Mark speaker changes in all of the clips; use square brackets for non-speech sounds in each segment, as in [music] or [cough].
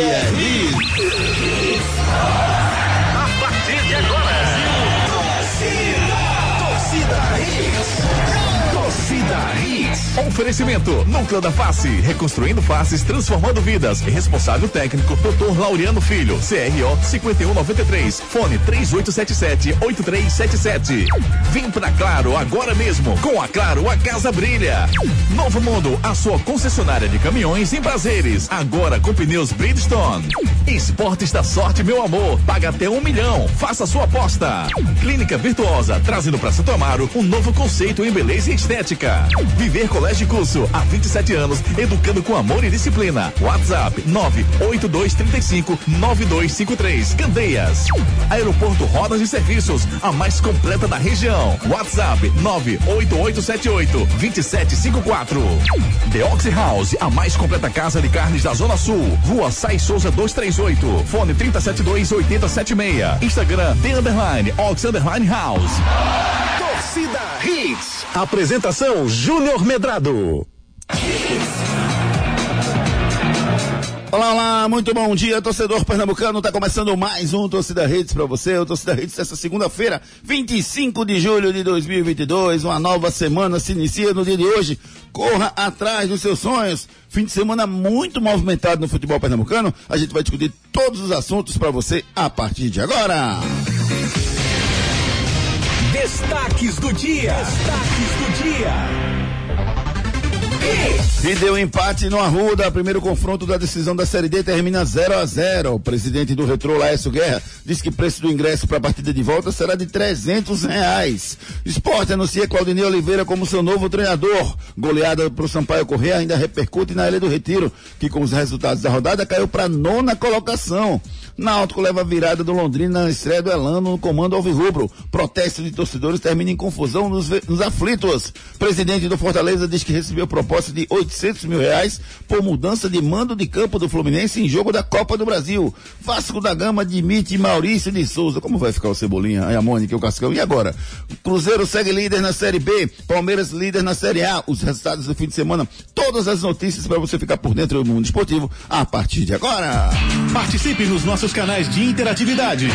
Speaker 1: é Hits.
Speaker 2: Oferecimento: Núcleo da Face, reconstruindo faces, transformando vidas. Responsável técnico: Dr. Laureano Filho, CRO 5193, fone 3877-8377. Vem pra Claro agora mesmo. Com a Claro, a casa brilha. Novo Mundo, a sua concessionária de caminhões em prazeres. Agora com pneus Bridgestone. Esportes da sorte, meu amor. Paga até um milhão. Faça sua aposta. Clínica Virtuosa, trazendo para Santo Amaro um novo conceito em beleza e estética. Viver Colégio de Curso, há 27 anos, educando com amor e disciplina. WhatsApp 982359253. Candeias. Aeroporto Rodas e Serviços, a mais completa da região. WhatsApp 988782754. The Oxy House, a mais completa casa de carnes da Zona Sul. Rua Sai Souza 238. Fone 372-8076. Instagram The Underline Ox Underline House.
Speaker 3: Torcida Hits. Apresentação Júnior Medrado.
Speaker 1: Olá, olá, muito bom dia, torcedor pernambucano. Tá começando mais um Torcida Redes para você. O Torcida Redes dessa segunda-feira, 25 de julho de 2022. Uma nova semana se inicia no dia de hoje. Corra atrás dos seus sonhos. Fim de semana muito movimentado no futebol pernambucano. A gente vai discutir todos os assuntos para você a partir de agora.
Speaker 3: Destaques do dia. Destaques do dia.
Speaker 1: E deu empate no Arruda. Primeiro confronto da decisão da Série D termina 0 a 0 O presidente do Retrô, Laércio Guerra, diz que o preço do ingresso para a partida de volta será de 300 reais. Esporte anuncia Claudinei Oliveira como seu novo treinador. Goleada para o Sampaio Corrêa ainda repercute na Ilha do Retiro, que com os resultados da rodada caiu para nona colocação. Náutico leva a virada do Londrina na estreia do Elano no comando Alvirrubro. Protesto de torcedores termina em confusão nos, nos aflitos. Presidente do Fortaleza diz que recebeu proposta de 800 mil reais por mudança de mando de campo do Fluminense em jogo da Copa do Brasil. Vasco da Gama admite Maurício de Souza. Como vai ficar o Cebolinha, a Mônica e o Cascão? E agora? Cruzeiro segue líder na Série B, Palmeiras líder na Série A. Os resultados do fim de semana, todas as notícias para você ficar por dentro do mundo esportivo a partir de agora.
Speaker 2: Participe nos nossos canais de interatividade.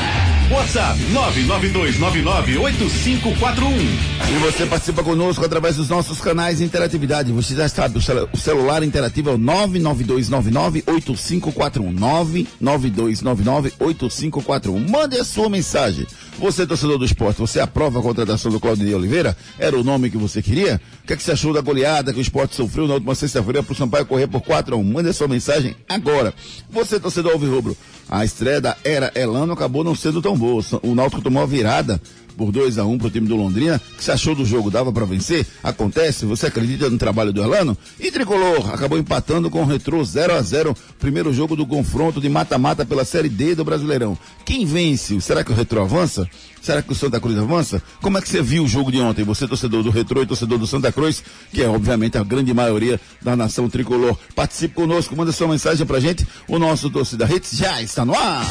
Speaker 2: WhatsApp 992998541.
Speaker 1: E você participa conosco através dos nossos canais de interatividade. Você já sabe, o, cel o celular interativo é o 992998541. 992998541. Mande a sua mensagem. Você, torcedor do esporte, você aprova a contratação do Claudio Oliveira? Era o nome que você queria? O que, é que você achou da goleada que o esporte sofreu na última sexta-feira para o Sampaio correr por 4 a 1 Mande a sua mensagem agora. Você, torcedor Alvirrubro, a estreia da Era Elano acabou não sendo tão boa. O Náutico tomou a virada por 2 a 1 um pro time do Londrina. O que você achou do jogo? Dava para vencer? Acontece? Você acredita no trabalho do Elano? E Tricolor acabou empatando com o Retrô 0 a 0 primeiro jogo do confronto de mata-mata pela Série D do Brasileirão. Quem vence? Será que o Retrô avança? Será que o Santa Cruz avança? Como é que você viu o jogo de ontem? Você, torcedor do Retrô e torcedor do Santa Cruz, que é obviamente a grande maioria da nação tricolor. Participe conosco, manda sua mensagem pra gente. O nosso torcida Hits já está no ar.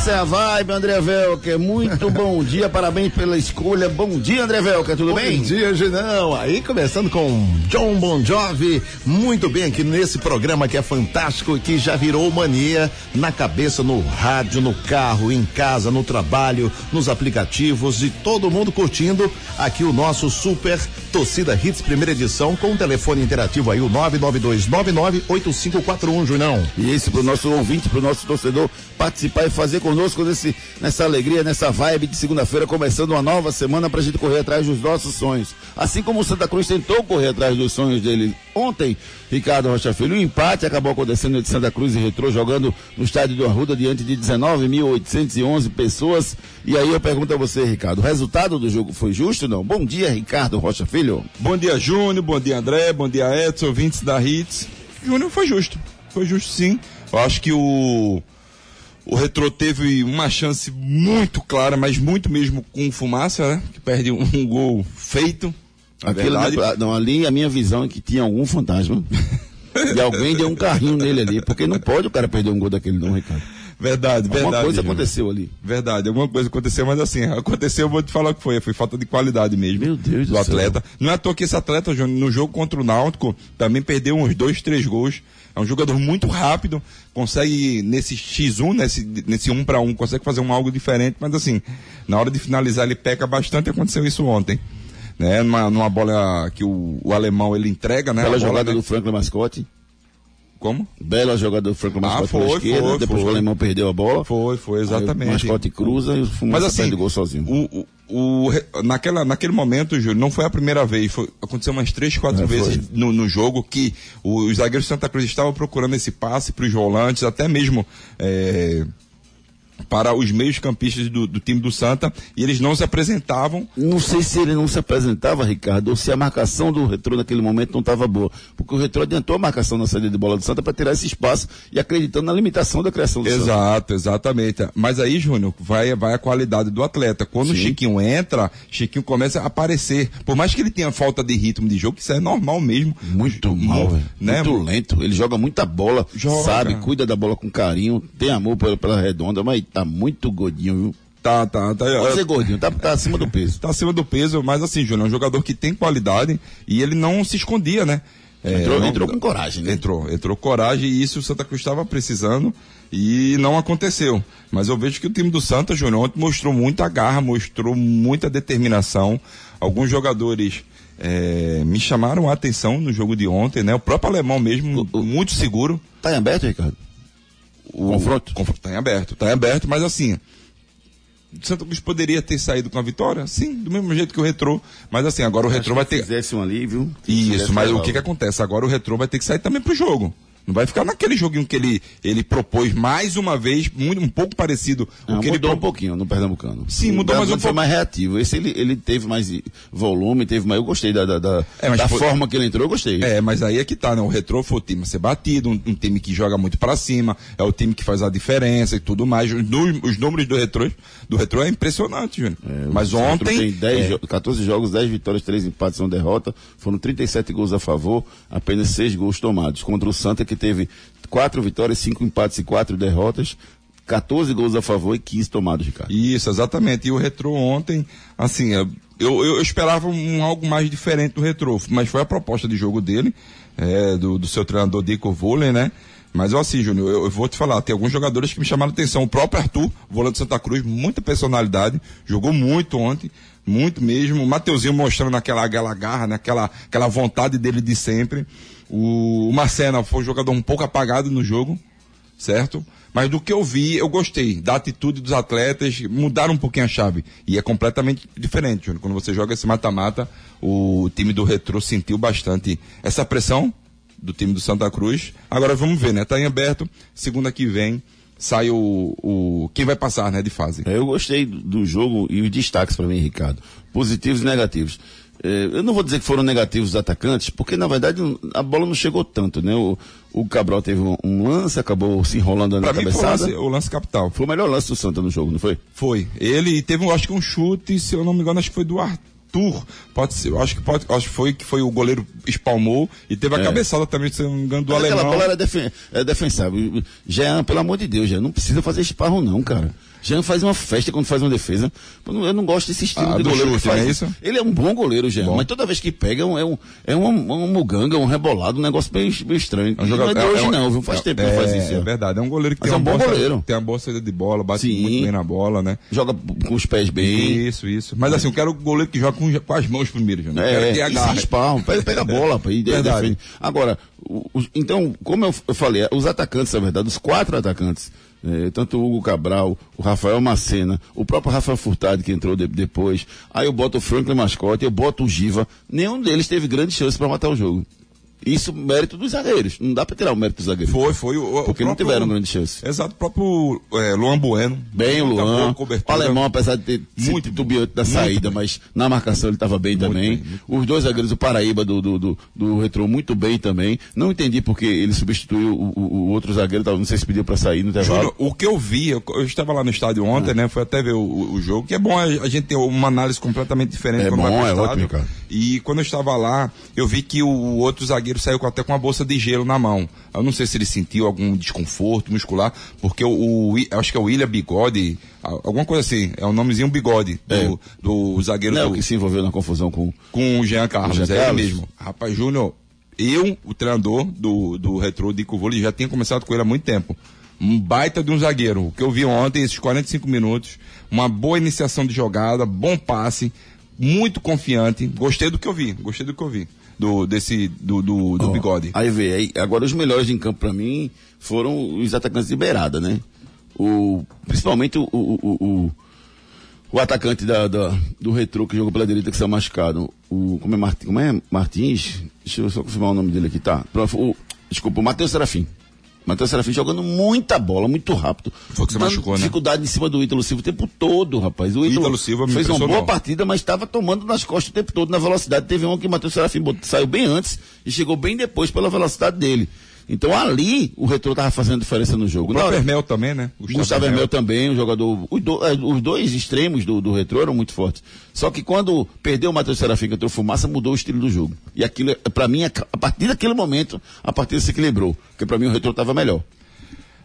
Speaker 1: Essa é a vibe, André Velker. Muito bom dia, parabéns pela escolha. Bom dia, André Velker, tudo
Speaker 4: bom
Speaker 1: bem?
Speaker 4: Bom dia, Ginão. Aí começando com John Bon Jovi, muito bem aqui nesse programa que é fantástico e que já virou mania na cabeça, no rádio, no carro, em casa, no trabalho, nos aplicativos e todo mundo curtindo aqui o nosso super Torcida Hits primeira edição com o telefone interativo aí, o 992998541, Junão.
Speaker 1: E esse pro nosso ouvinte, pro nosso torcedor participar e fazer conosco nesse, nessa alegria, nessa vibe de segunda-feira, começando uma nova semana pra gente correr atrás dos nossos sonhos. Assim como o Santa Cruz tentou correr atrás dos sonhos dele ontem, Ricardo Rocha Filho. O empate acabou acontecendo entre Santa Cruz e Retrô, jogando no estádio do Arruda diante de 19.811 pessoas. E aí eu pergunto a você, Ricardo, o resultado do jogo foi justo ou não? Bom dia, Ricardo Rocha Filho.
Speaker 5: Bom dia, Júnior. Bom dia, André. Bom dia, Edson, ouvintes da Hits. Júnior foi justo. Foi justo sim. Eu acho que o. O Retrô teve uma chance muito clara, mas muito mesmo com fumaça, né? Que perde um, um gol feito.
Speaker 1: Aquilo,
Speaker 5: verdade.
Speaker 1: não, ali a minha visão é que tinha algum fantasma. [laughs] e alguém deu um carrinho nele ali, porque não pode o cara perder um gol daquele não, Ricardo.
Speaker 5: Verdade, verdade.
Speaker 1: Alguma coisa aconteceu ali.
Speaker 5: Verdade, alguma coisa aconteceu, mas assim, aconteceu, eu vou te falar o que foi. Foi falta de qualidade mesmo.
Speaker 1: Meu Deus
Speaker 5: do
Speaker 1: do céu.
Speaker 5: atleta. Não é à toa que esse atleta, Júnior, no jogo contra o Náutico, também perdeu uns dois, três gols. É um jogador muito rápido, consegue nesse X1, nesse, nesse 1 para 1, consegue fazer um algo diferente, mas assim, na hora de finalizar ele peca bastante, aconteceu isso ontem. Né? Numa, numa bola que o, o alemão ele entrega, né?
Speaker 1: Bela
Speaker 5: A bola,
Speaker 1: jogada
Speaker 5: né?
Speaker 1: do Franklin Mascote.
Speaker 5: Como?
Speaker 1: Bela jogada do
Speaker 5: Ah,
Speaker 1: Mascote
Speaker 5: foi,
Speaker 1: pela esquerda,
Speaker 5: foi,
Speaker 1: depois
Speaker 5: foi.
Speaker 1: o alemão perdeu a bola.
Speaker 5: Foi, foi, exatamente.
Speaker 1: O mascote cruza e o Fumaça
Speaker 5: Mas assim,
Speaker 1: gol sozinho.
Speaker 5: O, o, o naquela, naquele momento, Júlio, não foi a primeira vez, foi, aconteceu umas três, quatro
Speaker 1: É,
Speaker 5: vezes
Speaker 1: foi.
Speaker 5: no, no jogo que o- os zagueiros de Santa Cruz estavam procurando esse passe para os volantes, até mesmo é, para os meios campistas do, do time do Santa, e eles não se apresentavam.
Speaker 1: Não sei se ele não se apresentava, Ricardo, ou se a marcação do Retrô naquele momento não estava boa. Porque o Retrô adiantou a marcação na saída de bola do Santa para tirar esse espaço e acreditando na limitação da criação do Santa.
Speaker 5: Exato, exatamente. Mas aí, Júnior, vai, vai a qualidade do atleta. Quando o
Speaker 1: Sim.
Speaker 5: Chiquinho entra, Chiquinho começa a aparecer. Por mais que ele tenha falta de ritmo de jogo, isso é normal mesmo.
Speaker 1: Muito mal, velho.
Speaker 5: né?
Speaker 1: muito lento. Ele joga muita bola,
Speaker 5: Joga.
Speaker 1: sabe, cuida da bola com carinho, tem amor pela, pela redonda, mas tá muito gordinho, viu?
Speaker 5: Tá, tá, tá.
Speaker 1: Pode ser gordinho, tá, tá acima do peso.
Speaker 5: tá acima do peso, mas assim, Júnior, é um jogador que tem qualidade e ele não se escondia, né? É,
Speaker 1: Entrou,
Speaker 5: não-
Speaker 1: entrou com coragem, né?
Speaker 5: Entrou, entrou coragem e isso o Santa Cruz estava precisando e não aconteceu. Mas eu vejo que o time do Santa, Júnior, ontem mostrou muita garra, mostrou muita determinação. Alguns jogadores é, me chamaram a atenção no jogo de ontem, né? O próprio alemão mesmo,
Speaker 1: O- o-
Speaker 5: muito seguro.
Speaker 1: Tá em aberto, Ricardo?
Speaker 5: O
Speaker 1: Confronto?
Speaker 5: confronto tá em aberto, tá em aberto, mas assim. o Santa Cruz poderia ter saído com a vitória? Sim, do mesmo jeito que o Retrô. Mas assim, agora o Retrô vai ter.
Speaker 1: fizesse um ali, viu?
Speaker 5: Isso, mas o que que acontece? Agora o Retrô vai ter que sair também pro jogo. Não vai ficar naquele joguinho que ele, ele propôs mais uma vez, muito, um pouco parecido.
Speaker 1: Não,
Speaker 5: o que ele
Speaker 1: mudou um pouquinho no Pernambucano.
Speaker 5: Sim, mudou, mas
Speaker 1: Pernambucano
Speaker 5: um
Speaker 1: foi
Speaker 5: pouco-
Speaker 1: mais reativo. Esse ele, ele teve mais volume, teve mais. Eu gostei da, da,
Speaker 5: É, mas
Speaker 1: da
Speaker 5: foi-
Speaker 1: forma que ele entrou, eu gostei.
Speaker 5: É, mas aí é que tá, né? O Retrô foi o time a ser batido, um, um time que joga muito pra cima, é o time que faz a diferença e tudo mais. Os, os números do Retrô, do Retrô é impressionante, Júnior. mas
Speaker 1: O Centro
Speaker 5: ontem.
Speaker 1: Tem 10
Speaker 5: é,
Speaker 1: jo- 14 jogos, 10 vitórias, 3 empates, uma derrota. Foram 37 gols a favor, apenas 6 gols tomados. Contra o Santa, que teve 4 vitórias, 5 empates e 4 derrotas. 14 gols a favor e 15 tomados, Ricardo.
Speaker 5: Isso, exatamente. E o Retrô ontem, assim, eu, eu, eu esperava um algo mais diferente do Retrô, mas foi a proposta de jogo dele, é, do, do seu treinador Dico Volen, né? Mas assim, Júnior, eu, eu vou te falar, tem alguns jogadores que me chamaram atenção. O próprio Arthur, volante Santa Cruz, muita personalidade, jogou muito ontem, muito mesmo. O Mateuzinho mostrando aquela, aquela garra, né? aquela, aquela vontade dele de sempre. O, Marcena foi um jogador um pouco apagado no jogo, certo? Mas do que eu vi, eu gostei da atitude dos atletas, mudaram um pouquinho a chave. E é completamente diferente, Júnior. Quando você joga esse mata-mata, o time do Retro sentiu bastante essa pressão do time do Santa Cruz. Agora vamos ver, né? Tá em aberto, segunda que vem sai o, o quem vai passar, né, de fase.
Speaker 1: Eu gostei do jogo e os destaques para mim, Ricardo. Positivos e negativos. É, eu não vou dizer que foram negativos os atacantes, porque na verdade a bola não chegou tanto, né? O, o Cabral teve um, um lance, acabou se enrolando
Speaker 5: Pra
Speaker 1: na
Speaker 5: mim foi o
Speaker 1: cabeçada.
Speaker 5: lance, o lance capital.
Speaker 1: Foi o melhor lance do Santa no jogo, não foi?
Speaker 5: Foi. Ele teve, acho que um chute, se eu não me engano, acho que foi do Arthur. Pode ser, acho que pode, acho que foi que foi o goleiro espalmou e teve a
Speaker 1: É.
Speaker 5: cabeçada também, se eu não me engano, do
Speaker 1: Mas aquela
Speaker 5: alemão.
Speaker 1: bola era defen é defensável. Jean, pelo amor de Deus, Jean, não precisa fazer esparro não, cara. Jean faz uma festa quando faz uma defesa. Eu não, gosto desse estilo
Speaker 5: Ah,
Speaker 1: de goleiro
Speaker 5: chute,
Speaker 1: que faz
Speaker 5: é isso?
Speaker 1: Ele é um bom goleiro, Jean,
Speaker 5: Bom.
Speaker 1: mas toda vez que pega é um, é um, é um, um muganga, um rebolado, um negócio bem, bem estranho.
Speaker 5: É um jogador-
Speaker 1: não é de hoje
Speaker 5: é um-
Speaker 1: não, viu? Faz
Speaker 5: é-
Speaker 1: tempo que ele faz isso.
Speaker 5: É verdade, é um goleiro que
Speaker 1: Mas
Speaker 5: tem,
Speaker 1: é um
Speaker 5: uma
Speaker 1: bom
Speaker 5: boa
Speaker 1: goleiro.
Speaker 5: saída- tem uma boa saída de bola, bate
Speaker 1: Sim.
Speaker 5: muito bem na bola, né?
Speaker 1: Joga com os pés bem.
Speaker 5: Isso, isso. Mas assim, eu quero o goleiro que joga com, com as mãos primeiro, quero
Speaker 1: É,
Speaker 5: ter a
Speaker 1: e se
Speaker 5: garra.
Speaker 1: esparram, pega, pega a bola, pá, e
Speaker 5: Verdade.
Speaker 1: defende. Agora, os- então, como eu, eu falei, os atacantes, na verdade, os quatro atacantes, eh, tanto o Hugo Cabral, o Rafael Macena, o próprio Rafael Furtado, que entrou de- depois, aí eu boto o Franklin Mascote, eu boto o Giva, nenhum deles teve grande chance para matar o jogo. Isso mérito dos zagueiros. Não dá pra tirar o mérito dos zagueiros.
Speaker 5: Foi, foi. O, o
Speaker 1: Porque não
Speaker 5: próprio-
Speaker 1: tiveram grande chance.
Speaker 5: Exato, o próprio é, Luan Bueno.
Speaker 1: Bem o Luan. O alemão, apesar de ter
Speaker 5: Muito
Speaker 1: muito titubeante da
Speaker 5: muito
Speaker 1: saída, mas na marcação ele estava bem também.
Speaker 5: bem, muito
Speaker 1: Os dois zagueiros, o Paraíba do, do, do, do Retrô, muito bem também. Não entendi porque ele substituiu o, o- o outro zagueiro, não sei se pediu para sair no intervalo.
Speaker 5: Júnior, o que eu vi, eu, eu estava lá no estádio ontem, né? Foi até ver o, o- o jogo, que é bom a, a gente ter uma análise completamente diferente
Speaker 1: É bom, é
Speaker 5: estádio.
Speaker 1: ótimo, cara.
Speaker 5: E quando eu estava lá, eu vi que o, o outro zagueiro saiu com- até com uma bolsa de gelo na mão. Eu não sei se ele sentiu algum desconforto muscular, porque o, o acho que é o William Bigode, alguma coisa assim, é o nomezinho Bigode do,
Speaker 1: É.
Speaker 5: do zagueiro
Speaker 1: Não é
Speaker 5: do,
Speaker 1: o que se envolveu na confusão com.
Speaker 5: com o Jean Carlos,
Speaker 1: O Jean
Speaker 5: é ele
Speaker 1: Carlos?
Speaker 5: mesmo. Rapaz, Júnior, eu, o treinador do, do Retro de Cuvoli, já tinha começado com ele há muito tempo. Um baita de um zagueiro. O que eu vi ontem, esses 45 minutos, uma boa iniciação de jogada, bom passe, muito confiante. Gostei do que eu vi, gostei do que eu vi. Do, desse, do, do, do
Speaker 1: Ó,
Speaker 5: bigode.
Speaker 1: Aí vê, aí, agora os melhores em campo pra mim foram os atacantes de beirada, né? O, principalmente o, o, o, o, atacante da, da- do Retro que jogou pela direita que saiu machucado. O, como, é Martins, como é Martins? Deixa eu só confirmar o nome dele aqui, tá? O, desculpa, o Matheus Serafim. Matheus Serafim jogando muita bola, muito rápido.
Speaker 5: Foi que
Speaker 1: Dando
Speaker 5: machucou, né?
Speaker 1: Dificuldade em cima do Ítalo Silva o tempo todo, rapaz. O Ítalo,
Speaker 5: Ítalo Silva
Speaker 1: fez uma boa partida, mas estava tomando nas costas o tempo todo na velocidade. Teve um que o Matheus Serafim saiu bem antes e chegou bem depois pela velocidade dele. Então ali o Retro estava fazendo diferença no jogo.
Speaker 5: O
Speaker 1: hora-
Speaker 5: próprio Hermel também, né?
Speaker 1: Gustavo Hermel também, um jogador. Os, do- eh, os dois extremos do, do retrô eram muito fortes. Só que quando perdeu o Matheus Serafim que entrou fumaça, mudou o estilo do jogo. E aquilo, para mim, a partir daquele momento, a partida se equilibrou. Porque para mim o retrô estava melhor.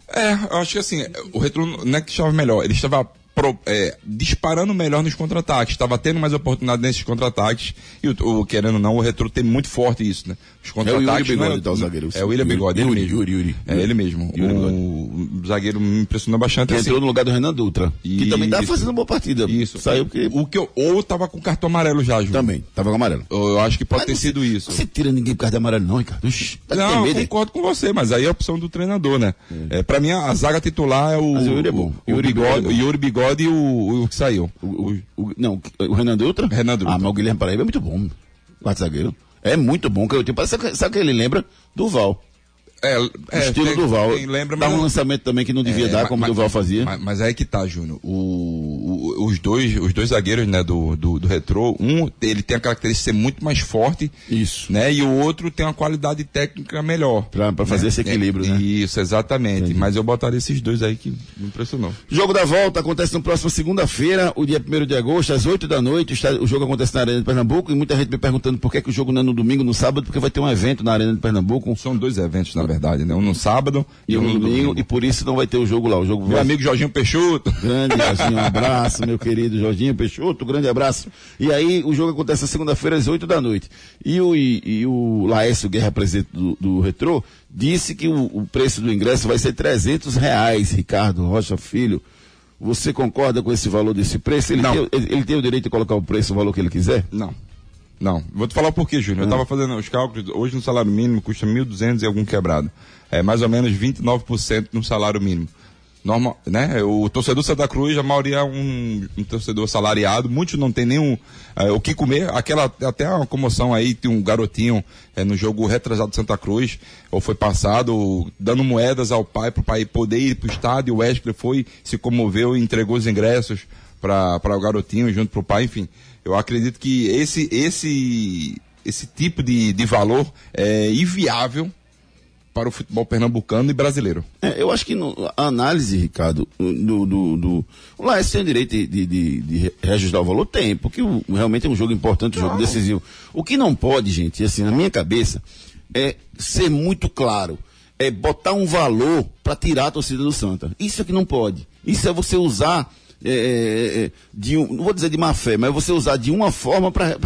Speaker 5: É, eu acho que assim, o Retro não é que estava melhor, ele estava pro- é, disparando melhor nos contra-ataques, estava tendo mais oportunidade nesses contra-ataques, e o, o- querendo ou não, o Retro tem muito forte isso, né? Os contra-ataques.
Speaker 1: Bigode,
Speaker 5: não é-
Speaker 1: tá, o zagueiro.
Speaker 5: É o William
Speaker 1: Yuri,
Speaker 5: Bigode, ele
Speaker 1: Yuri,
Speaker 5: mesmo.
Speaker 1: Yuri, Yuri.
Speaker 5: É ele mesmo.
Speaker 1: Yuri Bigode.
Speaker 5: O, o zagueiro me impressionou bastante.
Speaker 1: Que
Speaker 5: assim.
Speaker 1: entrou no lugar do Renan Dutra. Que
Speaker 5: Isso.
Speaker 1: também estava fazendo uma boa partida.
Speaker 5: Isso.
Speaker 1: Saiu porque.
Speaker 5: O que eu, ou tava com cartão amarelo já, Júlio.
Speaker 1: Também, estava com amarelo.
Speaker 5: Eu, acho que pode
Speaker 1: Mas
Speaker 5: ter sido isso.
Speaker 1: Você tira ninguém por causa de amarelo, não, Ricardo. Ux, tá
Speaker 5: Não, eu
Speaker 1: hein?
Speaker 5: concordo com você, mas aí é a opção do treinador, né? É, pra mim, a, a zaga titular é o.
Speaker 1: Mas o Yuri é bom.
Speaker 5: O,
Speaker 1: Yuri
Speaker 5: bigode,
Speaker 1: Bigode é
Speaker 5: o Yuri Bigode e o, o que saiu.
Speaker 1: O, o- o- não, o Renan Dutra?
Speaker 5: Renan Dutra.
Speaker 1: Ah, mas o Guilherme Paraíba é muito bom. Quarto zagueiro. É muito bom. Que eu, sabe, sabe o que ele lembra? Duval.
Speaker 5: É, é,
Speaker 1: estilo
Speaker 5: tem-
Speaker 1: Duval.
Speaker 5: tem- lembra,
Speaker 1: Dá
Speaker 5: mas
Speaker 1: um lançamento também que não devia
Speaker 5: É,
Speaker 1: dar, como
Speaker 5: ma-
Speaker 1: o Duval fazia.
Speaker 5: Mas, mas aí que tá, Júnior. O, o- os, dois, os dois zagueiros né, do, do, do retrô, um ele tem a característica de ser muito mais forte.
Speaker 1: Isso.
Speaker 5: Né, e o outro tem uma qualidade técnica melhor.
Speaker 1: Pra- pra fazer esse equilíbrio, né?
Speaker 5: Isso, exatamente. Mas eu botaria esses dois aí que me impressionou.
Speaker 1: Jogo da volta acontece no próximo segunda-feira, o dia 1 de agosto, às 8 da noite. O jogo acontece na Arena de Pernambuco e muita gente me perguntando por que, que o jogo não é no domingo, no sábado, porque vai ter um evento na Arena de Pernambuco.
Speaker 5: São dois eventos, na verdade, né? Um no sábado
Speaker 1: E um no domingo, e por isso não vai ter o jogo lá. O jogo
Speaker 5: Meu
Speaker 1: vai
Speaker 5: amigo Jorginho Peixoto.
Speaker 1: Grande [laughs] Jorginho, um abraço, meu querido Jorginho Peixoto, grande abraço. E aí, o jogo acontece na segunda-feira às 8 da noite. E o, e, e o Laércio Guerra, presidente do, do Retrô, disse que o, o preço do ingresso vai ser 300 reais, Ricardo Rocha Filho. Você concorda com esse valor desse preço? Ele,
Speaker 5: Não.
Speaker 1: Tem, ele, ele tem o direito de colocar o preço, o valor que ele quiser?
Speaker 5: Não. Não. Vou te falar por quê, Júnior. Eu tava fazendo os cálculos. Hoje no salário mínimo custa 1.200 e algum quebrado. É mais ou menos 29% no salário mínimo. Normal, né? O torcedor Santa Cruz, a maioria é um, um torcedor salariado, muitos não tem nenhum eh, o que comer. Aquela até uma comoção aí, tem um garotinho eh, no jogo retrasado de Santa Cruz, ou foi passado, dando moedas ao pai para o pai poder ir para o estádio. O Wesley foi, se comoveu e entregou os ingressos para o garotinho junto para o pai, enfim. Eu acredito que esse, esse, esse tipo de, de valor é inviável para o futebol pernambucano e brasileiro.
Speaker 1: É, eu acho que no, a análise, Ricardo, do. do, do o Laércio tem o direito de, de, de, reajustar o valor? Tem, porque o- realmente é um jogo importante, um jogo decisivo. O que não pode, gente, assim, na minha cabeça, é ser muito claro. É botar um valor para tirar a torcida do Santa. Isso é que não pode. Isso é você usar. É, é, é, de um, não vou dizer de má fé, mas você usar de uma forma para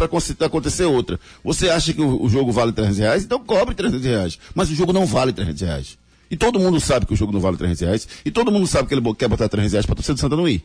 Speaker 1: acontecer outra. Você acha que o, o jogo vale 300 reais? Então cobre 300 reais. Mas o jogo não vale 300 reais. E todo mundo sabe que o jogo não vale 300 reais. E todo mundo sabe que ele quer botar 300 reais para torcida do Santa não ir.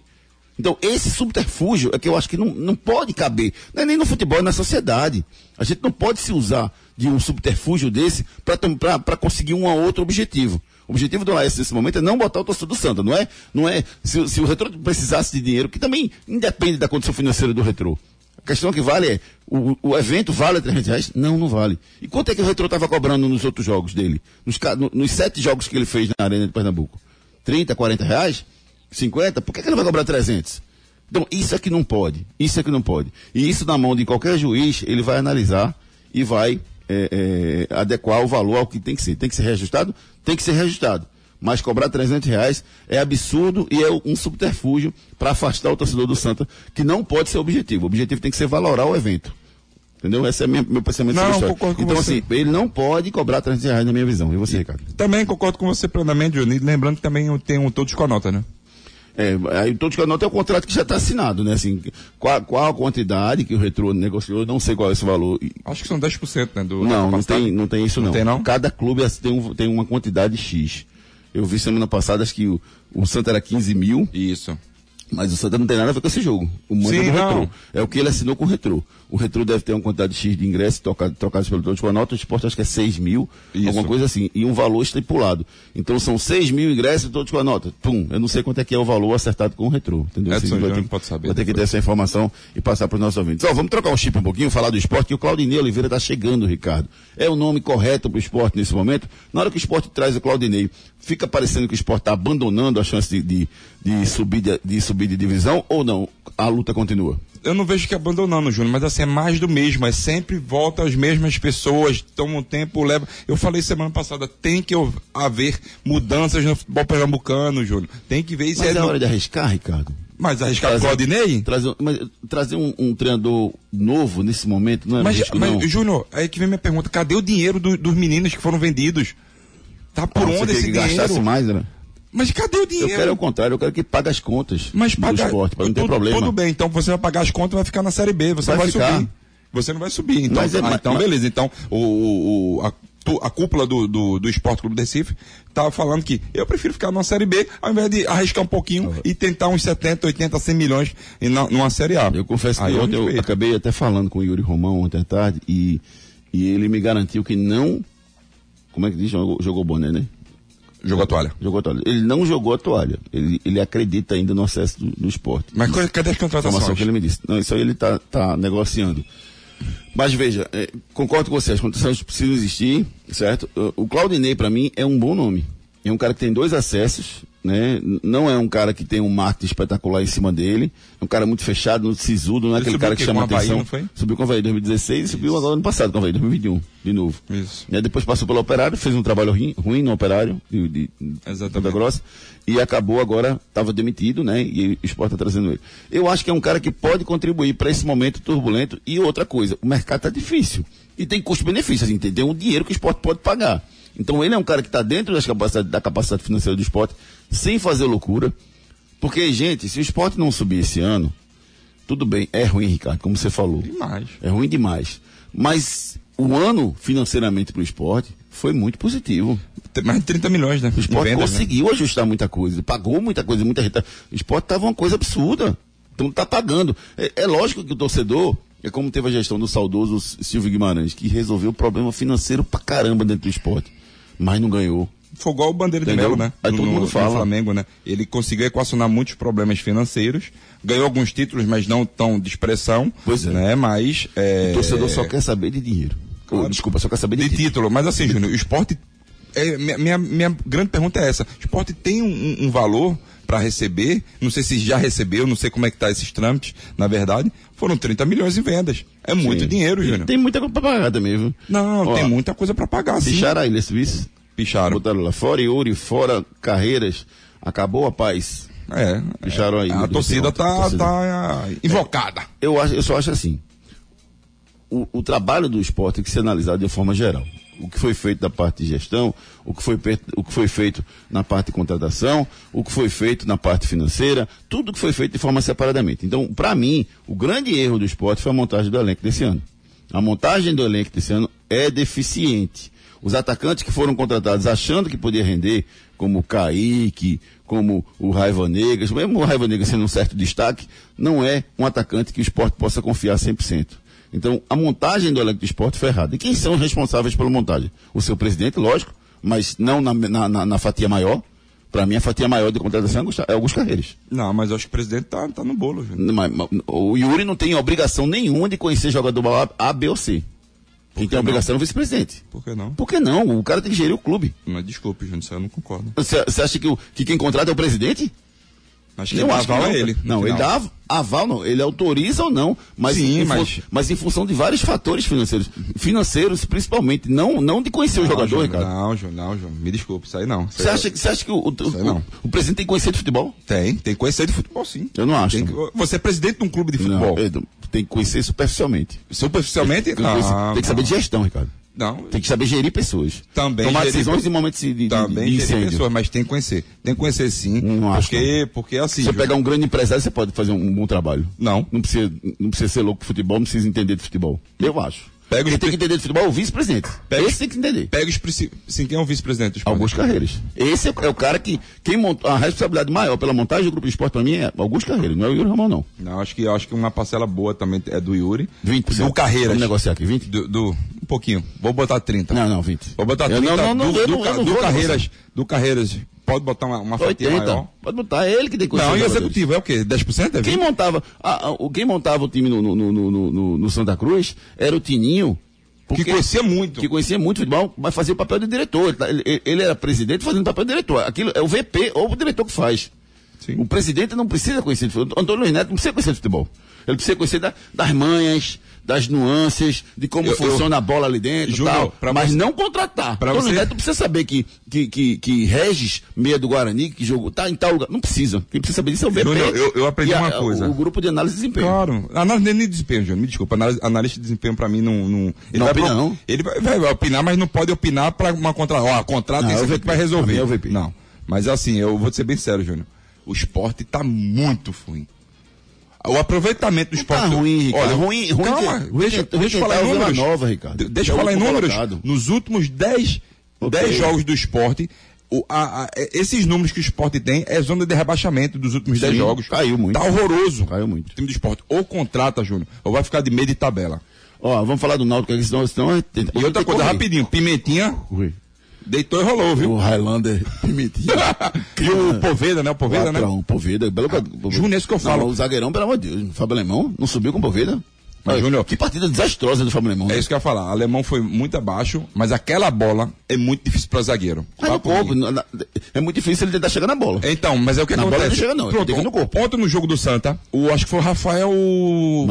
Speaker 1: Então, esse subterfúgio é que eu acho que não, não pode caber. Não é nem no futebol, é na sociedade. A gente não pode se usar de um subterfúgio desse para conseguir um ou outro objetivo. O objetivo do Laércio nesse momento é não botar o torcedor do Santa, não é? Não é se, se o retrô precisasse de dinheiro, que também independe da condição financeira do retrô. A questão que vale é, o, o evento vale 300 reais? Não, não vale. E quanto é que o Retro estava cobrando nos outros jogos dele? Nos, no- nos sete jogos que ele fez na Arena de Pernambuco? 30, 40 reais? 50? Por que, que ele vai cobrar 300? Então, isso é que não pode. Isso é que não pode. E isso na mão de qualquer juiz, ele vai analisar e vai é, é, adequar o valor ao que tem que ser. Tem que ser reajustado? Tem que ser reajustado. Mas cobrar 300 reais é absurdo e é um subterfúgio para afastar o torcedor do Santa, que não pode ser o objetivo. O objetivo tem que ser valorar o evento. Entendeu? Esse é minha- meu pensamento
Speaker 5: Não,
Speaker 1: sobre
Speaker 5: concordo com
Speaker 1: Então,
Speaker 5: você.
Speaker 1: assim, ele não pode cobrar 300 reais na minha visão. E você, Ricardo?
Speaker 5: Também concordo com você plenamente. E lembrando que também tem um todos com a nota, né?
Speaker 1: É, aí todos que anota é o contrato que já está assinado, né? Assim, qual, qual a quantidade que o Retro negociou, eu não sei qual é esse valor.
Speaker 5: Acho que são 10%, né? Do,
Speaker 1: Não, não tem, não tem isso não.
Speaker 5: Não tem, não?
Speaker 1: Cada clube assim, tem, um- tem uma quantidade X. Eu vi semana passada, acho que o, o Santa era 15 mil,
Speaker 5: Isso.
Speaker 1: Mas o Santa não tem nada a ver com esse jogo. O mando
Speaker 5: Sim,
Speaker 1: é do
Speaker 5: não.
Speaker 1: Retro. É o que ele assinou com o Retro. O Retro deve ter uma quantidade X de ingressos troca- trocados pelo a nota, o esporte acho que é 6 mil,
Speaker 5: Isso.
Speaker 1: alguma coisa assim, e um valor estipulado. Então são 6 mil ingressos todos com a nota. Pum, eu não sei quanto é que é o valor acertado com o Retro. Entendeu?
Speaker 5: Edson
Speaker 1: vai ter-
Speaker 5: pode saber
Speaker 1: Vai ter que ter essa informação e passar para os nossos ouvintes. Ó, vamos trocar o chip um pouquinho, falar do esporte, que o Claudinei Oliveira está chegando, Ricardo. É o nome correto para o esporte nesse momento. Na hora que o esporte traz o Claudinei, fica parecendo que o esporte está abandonando a chance de, de, de subir de, de subir de divisão ou não? A luta continua.
Speaker 5: Eu não vejo que abandonando, Júnior, mas assim, é mais do mesmo. É sempre volta as mesmas pessoas, toma um tempo, leva. Eu falei semana passada, tem que haver mudanças no futebol pernambucano, Júnior. Tem que ver isso
Speaker 1: Mas
Speaker 5: é
Speaker 1: é
Speaker 5: no-
Speaker 1: hora de arriscar, Ricardo.
Speaker 5: Mas arriscar o
Speaker 1: Trazer-
Speaker 5: Claudinei?
Speaker 1: Trazer, mas, trazer um, um treinador novo nesse momento não é
Speaker 5: Mas,
Speaker 1: risco,
Speaker 5: mas
Speaker 1: não.
Speaker 5: Júnior, aí que vem minha pergunta: cadê o dinheiro do- dos meninos que foram vendidos? Tá por
Speaker 1: Ah,
Speaker 5: onde esse
Speaker 1: que
Speaker 5: dinheiro?
Speaker 1: gastasse mais, né?
Speaker 5: Mas cadê o
Speaker 1: Eu
Speaker 5: dinheiro?
Speaker 1: quero o contrário, eu quero que pague as contas
Speaker 5: Mas
Speaker 1: do
Speaker 5: paga,
Speaker 1: esporte, para não ter
Speaker 5: tudo,
Speaker 1: problema.
Speaker 5: Tudo bem, então você vai pagar as contas e vai ficar na Série B, você
Speaker 1: Vai
Speaker 5: vai
Speaker 1: ficar.
Speaker 5: subir. Você não vai subir. Então,
Speaker 1: Mas é-
Speaker 5: ah,
Speaker 1: mas-
Speaker 5: então
Speaker 1: mas-
Speaker 5: beleza. Então, o, o- a, a cúpula do, do, do Esporte Clube do Recife tava falando que eu prefiro ficar numa Série B ao invés de arriscar um pouquinho e tentar uns 70, 80, 100 milhões em, na- numa Série A.
Speaker 1: Eu confesso que
Speaker 5: Aí
Speaker 1: ontem eu
Speaker 5: respeito.
Speaker 1: acabei até falando com o Yuri Romão ontem à tarde e, e ele me garantiu que não. Como é que diz? Jogou, jogou boné, né?
Speaker 5: Jogou a toalha.
Speaker 1: Jogou a toalha. Ele não jogou a toalha. Ele, ele acredita ainda no acesso do, do esporte.
Speaker 5: Mas co- cadê as
Speaker 1: informação
Speaker 5: contratações?
Speaker 1: que ele me disse. Não, isso aí ele está tá negociando. Mas veja, é, concordo com você, as condições precisam existir, certo? O- O Claudinei, para mim, é um bom nome. É um cara que tem dois acessos, né? Não é um cara que tem um marketing espetacular em cima dele. É um cara muito fechado, muito sisudo, não é
Speaker 5: Ele
Speaker 1: aquele cara que chama atenção.
Speaker 5: foi?
Speaker 1: Subiu com o Havaí em 2016 e subiu agora ano passado com o Havaí, 2021, de novo.
Speaker 5: Isso.
Speaker 1: Né? Depois passou pelo Operário, fez um trabalho ruim, ruim no Operário, de, de. Ponta Grossa, e acabou agora, estava demitido, né? E o esporte está trazendo ele. Eu acho que é um cara que pode contribuir para esse momento turbulento. E outra coisa, o mercado está difícil. E tem custo-benefício, assim, tem, tem um dinheiro que o esporte pode pagar. Então ele é um cara que está dentro das capacidade, da capacidade financeira do esporte, sem fazer loucura. Porque, gente, se o esporte não subir esse ano, tudo bem, é ruim, Ricardo, como você falou.
Speaker 5: Demais.
Speaker 1: É ruim demais. Mas o ano, financeiramente para o esporte, foi muito positivo.
Speaker 5: Tem mais de 30 milhões, né?
Speaker 1: O esporte
Speaker 5: né?
Speaker 1: conseguiu ajustar muita coisa, pagou muita coisa, muita reta. O esporte estava uma coisa absurda. Então tá pagando. É, é lógico que o torcedor, é como teve a gestão do saudoso Silvio Guimarães, que resolveu o problema financeiro pra caramba dentro do esporte. Mas não ganhou.
Speaker 5: Foi igual o Bandeira de
Speaker 1: Entendeu?
Speaker 5: Melo, né?
Speaker 1: Aí todo
Speaker 5: no,
Speaker 1: mundo
Speaker 5: no
Speaker 1: fala.
Speaker 5: Flamengo, né? Ele conseguiu equacionar muitos problemas financeiros, ganhou alguns títulos, mas não tão de expressão.
Speaker 1: Pois é.
Speaker 5: Né? Mas. É...
Speaker 1: O torcedor só quer saber de dinheiro.
Speaker 5: Claro.
Speaker 1: Ou, desculpa, só quer saber de,
Speaker 5: de
Speaker 1: título.
Speaker 5: título. Mas assim, Júnior, o esporte. é, minha, minha, minha grande pergunta é essa: o esporte tem um, um valor para receber? Não sei se já recebeu, não sei como é que tá esses trâmites, na verdade. Foram 30 milhões em vendas. É muito
Speaker 1: Sim.
Speaker 5: dinheiro, Júnior.
Speaker 1: Tem muita coisa pra pagar também, viu?
Speaker 5: Não,
Speaker 1: Ó,
Speaker 5: tem muita coisa para pagar, sim.
Speaker 1: Deixaram a Ilha Suíça,
Speaker 5: Picharam.
Speaker 1: botaram lá fora Yuri, fora Carreiras. Acabou a paz.
Speaker 5: É.
Speaker 1: Picharam aí.
Speaker 5: A torcida
Speaker 1: Recife, a
Speaker 5: tá,
Speaker 1: torcida.
Speaker 5: tá invocada.
Speaker 1: eu, acho, eu só acho assim. O, o trabalho do esporte tem que ser analisado de forma geral. O que foi feito da parte de gestão, o que foi, o que foi feito na parte de contratação, o que foi feito na parte financeira, tudo que foi feito de forma separadamente. Então, para mim, o grande erro do esporte foi a montagem do elenco desse ano. A montagem do elenco desse ano é deficiente. Os atacantes que foram contratados achando que podia render, como o Kaique, como o Raiva Negas, mesmo o Raiva Negas sendo um certo destaque, não é um atacante que o esporte possa confiar 100%. Então, a montagem do elenco do esporte foi errada. E quem são os responsáveis pela montagem? O seu presidente, lógico, mas não na, na- na- na fatia maior. Pra mim, a fatia maior de contratação é Augusto- é Carreiras.
Speaker 5: Não, mas eu acho que o presidente tá, tá no bolo.
Speaker 1: Mas- mas o Yuri não tem obrigação nenhuma de conhecer jogador A, A, B ou C. Quem tem
Speaker 5: não?
Speaker 1: obrigação é o vice-presidente.
Speaker 5: Por que não?
Speaker 1: Por que não? O cara tem que gerir o clube.
Speaker 5: Mas desculpe, Júnior, isso eu não concordo.
Speaker 1: Você você acha que, o, que quem contrata é o presidente?
Speaker 5: Acho que ele dá
Speaker 1: que
Speaker 5: aval a ele.
Speaker 1: Não, ele
Speaker 5: final.
Speaker 1: dá av- aval, não. Ele autoriza ou não. Mas,
Speaker 5: Sim,
Speaker 1: em
Speaker 5: mas-
Speaker 1: mas em função de vários fatores financeiros. Financeiros, principalmente. Não, não de conhecer o
Speaker 5: Não,
Speaker 1: jogador,
Speaker 5: Júnior,
Speaker 1: Ricardo.
Speaker 5: Não, Júnior, não, Júnior. Me desculpe, isso aí não.
Speaker 1: Você acha, que- você acha que o, o, o, o presidente tem que conhecer de futebol?
Speaker 5: Tem, tem que conhecer de futebol sim.
Speaker 1: Eu não acho.
Speaker 5: Que- você é presidente de um clube de futebol.
Speaker 1: Não, tem que conhecer superficialmente.
Speaker 5: Superficialmente,
Speaker 1: Tem
Speaker 5: não.
Speaker 1: tem que saber de gestão, Ricardo.
Speaker 5: Não,
Speaker 1: Tem que saber gerir pessoas.
Speaker 5: Também
Speaker 1: Tomar
Speaker 5: gerir
Speaker 1: decisões em momentos de, de,
Speaker 5: também
Speaker 1: de
Speaker 5: gerir pessoas, mas tem que conhecer. Tem que conhecer sim.
Speaker 1: Não acho,
Speaker 5: porque, porque assim.
Speaker 1: Se você pegar um grande empresário, você pode fazer um bom trabalho.
Speaker 5: Não.
Speaker 1: Não precisa, não precisa ser louco de futebol, não precisa entender de futebol. Eu acho.
Speaker 5: Pega
Speaker 1: Quem tem que entender de futebol é o vice-presidente.
Speaker 5: Pega-
Speaker 1: Esse tem que entender.
Speaker 5: Pega os. Sim, quem é o vice-presidente?
Speaker 1: Augusto Carreiras. Esse é, é o cara que. Quem montou, a responsabilidade maior pela montagem do grupo de esporte pra mim é Augusto Carreiras, não é o Yuri Ramon, não.
Speaker 5: Não, acho que, acho que uma parcela boa também é do Yuri.
Speaker 1: 20%.
Speaker 5: Do Carreiras.
Speaker 1: Vamos negociar aqui, 20?
Speaker 5: Do, do- um pouquinho. Vou botar 30.
Speaker 1: Não, não, 20.
Speaker 5: Vou botar
Speaker 1: Eu
Speaker 5: 30
Speaker 1: não, não, não,
Speaker 5: do,
Speaker 1: eu
Speaker 5: do,
Speaker 1: eu
Speaker 5: do Carreiras. Do Carreiras. Pode botar uma, uma fatia
Speaker 1: 80.
Speaker 5: maior.
Speaker 1: Pode botar ele que tem que
Speaker 5: Não, e executivo é o quê? 10%? É 20%?
Speaker 1: Quem montava, a- a- o- quem montava o time no, no, no, no, no- Santa Cruz era o Tininho.
Speaker 5: Que conhecia muito.
Speaker 1: Que conhecia muito futebol, mas fazia o papel de diretor. Ele tá- Ele, ele era presidente fazendo o papel de diretor. Aquilo é o VP ou o diretor que faz.
Speaker 5: Sim.
Speaker 1: O presidente não precisa conhecer de futebol. Antônio Luiz Neto não precisa conhecer de futebol. Ele precisa conhecer da- das manhas, das nuances, de como
Speaker 5: Eu- eu-
Speaker 1: funciona a bola ali dentro
Speaker 5: Júnior,
Speaker 1: tal.
Speaker 5: pra
Speaker 1: Mas
Speaker 5: você-
Speaker 1: não contratar.
Speaker 5: pra você-
Speaker 1: Neto precisa saber que, que, que, que Regis, meia do Guarani, que jogou, tá em tal lugar. Não precisa. Quem precisa saber disso é o VP.
Speaker 5: Júnior, eu- eu aprendi
Speaker 1: e a-
Speaker 5: uma coisa.
Speaker 1: O, o grupo de análise de desempenho.
Speaker 5: Claro. Análise de desempenho, Júnior. Me desculpa. Análise, analista de desempenho pra mim não. Não, ele
Speaker 1: Não
Speaker 5: vai
Speaker 1: opina,
Speaker 5: pro-
Speaker 1: não?
Speaker 5: Ele vai, vai- vai opinar, mas não pode opinar pra uma contra. Ó, contrato
Speaker 1: Não,
Speaker 5: esse
Speaker 1: é
Speaker 5: aqui que vai resolver.
Speaker 1: É.
Speaker 5: Não. Mas assim, eu vou ser bem sério, Júnior. O esporte tá muito ruim. O aproveitamento do esporte.
Speaker 1: tá ruim, Ricardo.
Speaker 5: Olha,
Speaker 1: Ruim- ruim
Speaker 5: calma, deixa, deixa eu falar
Speaker 1: tá
Speaker 5: em números.
Speaker 1: Nova, Ricardo.
Speaker 5: De- Deixa
Speaker 1: É
Speaker 5: eu falar em números.
Speaker 1: colocado.
Speaker 5: Nos últimos 10,
Speaker 1: Ok.
Speaker 5: 10 jogos do esporte, o- a- a- esses números que o esporte tem é zona de rebaixamento dos últimos 10
Speaker 1: Sim,
Speaker 5: jogos.
Speaker 1: caiu muito.
Speaker 5: Tá horroroso.
Speaker 1: Caiu muito.
Speaker 5: O time do esporte. Ou contrata, Júnior, ou vai ficar de meio de tabela.
Speaker 1: Ó, vamos falar do Náutico aqui, senão, senão
Speaker 5: E outra coisa, rapidinho, Pimentinha
Speaker 1: Ui.
Speaker 5: Deitou e rolou, viu?
Speaker 1: O Highlander Pimentinha. [laughs]
Speaker 5: E o Poveda, né? O Poveda, né?
Speaker 1: Patrão, Poveda. Belo...
Speaker 5: Júnior, é isso que eu falo.
Speaker 1: Não, o zagueirão, pelo amor de Deus. Fábio Alemão não subiu com Poveda.
Speaker 5: Mas, Júnior-
Speaker 1: Que partida desastrosa do Fábio Alemão.
Speaker 5: É isso que eu ia falar. O alemão foi muito abaixo, mas aquela bola é muito difícil para zagueiro.
Speaker 1: Mas no corpo, na- na- é muito difícil ele tentar chegar na bola.
Speaker 5: Então, mas é o que
Speaker 1: Na bola
Speaker 5: acontece.
Speaker 1: não chega não,
Speaker 5: Pronto,
Speaker 1: no corpo.
Speaker 5: Ontem no jogo do Santa, o, acho que foi o Rafael?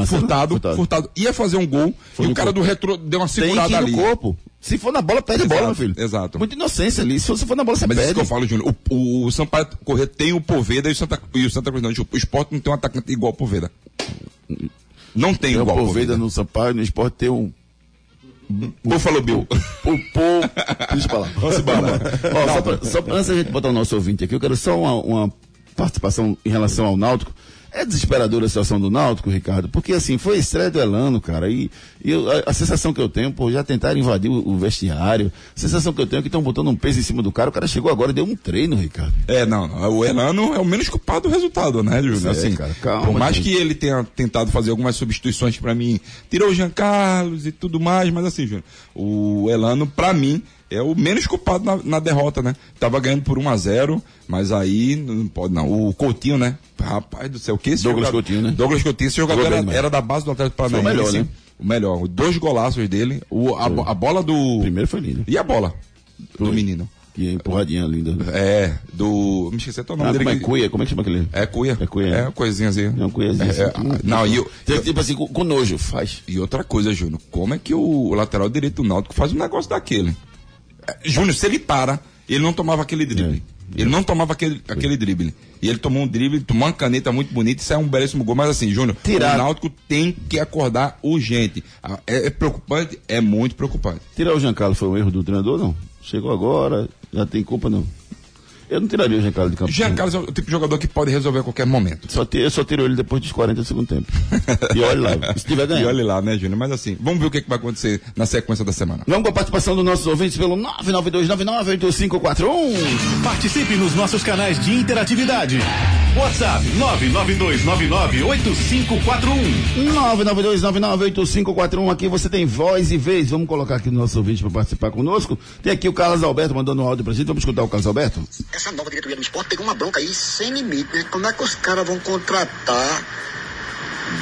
Speaker 5: Furtado,
Speaker 1: Furtado.
Speaker 5: Furtado, ia fazer um gol
Speaker 1: Foi
Speaker 5: e o cara
Speaker 1: corpo.
Speaker 5: do retro deu uma
Speaker 1: Tem que
Speaker 5: segurada
Speaker 1: ir
Speaker 5: ali.
Speaker 1: no corpo. Se for na bola, perde a bola,
Speaker 5: Exato,
Speaker 1: meu filho.
Speaker 5: exato.
Speaker 1: Muita inocência ali. Se você for na bola, você
Speaker 5: Mas isso
Speaker 1: perde.
Speaker 5: que eu falo, Júnior. O, o, o Sampaio Corrêa tem o Poveda e o Santa, e o Santa Cruz não. O esporte não tem um atacante igual o Poveda. Não tem
Speaker 1: Tem o
Speaker 5: igual o
Speaker 1: Poveda
Speaker 5: Poveda.
Speaker 1: no Sampaio, no esporte tem um.
Speaker 5: Buffalo Bill.
Speaker 1: O Pô. Deixa pra lá. Vamos embora. Ó, só pra- só pra- antes da gente botar o nosso ouvinte aqui, eu quero só uma, uma participação em relação ao Náutico. É desesperadora a situação do Náutico, Ricardo, porque assim, foi estreia do Elano, cara, e, e eu- a, a sensação que eu tenho, pô, já tentaram invadir o, o vestiário, a sensação que eu tenho é que estão botando um peso em cima do cara, o cara chegou agora e deu um treino, Ricardo.
Speaker 5: É, não, não, o Elano é o menos culpado do resultado, né?
Speaker 1: Pois é,
Speaker 5: Assim,
Speaker 1: cara, calma,
Speaker 5: por mais
Speaker 1: gente.
Speaker 5: que ele tenha tentado fazer algumas substituições pra mim, tirou o Jean Carlos e tudo mais, mas assim, Júnior, o Elano, pra mim, é o menos culpado na, na derrota, né? Tava ganhando por 1 a 0 mas aí não pode não. O Coutinho, né? Rapaz do céu, que esse
Speaker 1: Douglas
Speaker 5: jogador-
Speaker 1: Coutinho, né?
Speaker 5: Douglas Coutinho, esse jogador era, era da base do Atlético
Speaker 1: Foi o
Speaker 5: Paranaense.
Speaker 1: melhor, né?
Speaker 5: O melhor. Dois golaços dele, o, a, a bola do...
Speaker 1: O primeiro foi lindo.
Speaker 5: E a bola do menino?
Speaker 1: Que empurradinha linda.
Speaker 5: É, do... Me esqueci até o nome
Speaker 1: Ah,
Speaker 5: dele.
Speaker 1: como é cuia? Como é que chama aquele?
Speaker 5: é cuia.
Speaker 1: É cuia.
Speaker 5: É uma coisinha assim.
Speaker 1: É coisinha
Speaker 5: É, é,
Speaker 1: assim.
Speaker 5: não, e, o-
Speaker 1: Tipo tipo assim, com, com nojo, faz.
Speaker 5: e outra coisa, Júnior. Como é que o, lateral direito do Náutico faz um negócio daquele? É, Júnior, se ele para, ele não tomava aquele drible.
Speaker 1: É.
Speaker 5: Ele não tomava aquele, aquele drible. E ele tomou um drible, tomou uma caneta muito bonita e saiu um belíssimo gol. Mas assim, Júnior,
Speaker 1: Tirar-
Speaker 5: o Náutico tem que acordar urgente. Ah, É, é preocupante? É muito preocupante.
Speaker 1: Tirar o Giancarlo foi um erro do treinador, não? Chegou agora, já tem culpa, não. Eu não tiraria o Giancarlo de campo.
Speaker 5: Jean Carlos é o tipo de jogador que pode resolver a qualquer momento.
Speaker 1: Só ti- eu só tiro ele depois dos 40 do segundo tempo. E olha lá, se tiver [laughs]
Speaker 5: E
Speaker 1: ganhando.
Speaker 5: olha lá, né, Júnior? Mas assim, vamos ver o que, que vai acontecer na sequência da semana.
Speaker 1: Vamos com a participação dos nossos ouvintes pelo 992998541.
Speaker 3: Participe nos nossos canais de interatividade. WhatsApp 992998541.
Speaker 1: 992998541. Aqui você tem voz e vez. Vamos colocar aqui no nosso ouvinte para participar conosco. Tem aqui o Carlos Alberto mandando um áudio pra gente. Vamos escutar o Carlos Alberto?
Speaker 6: essa nova diretoria do esporte pegou uma bronca aí sem limite, né? Como é que os caras vão contratar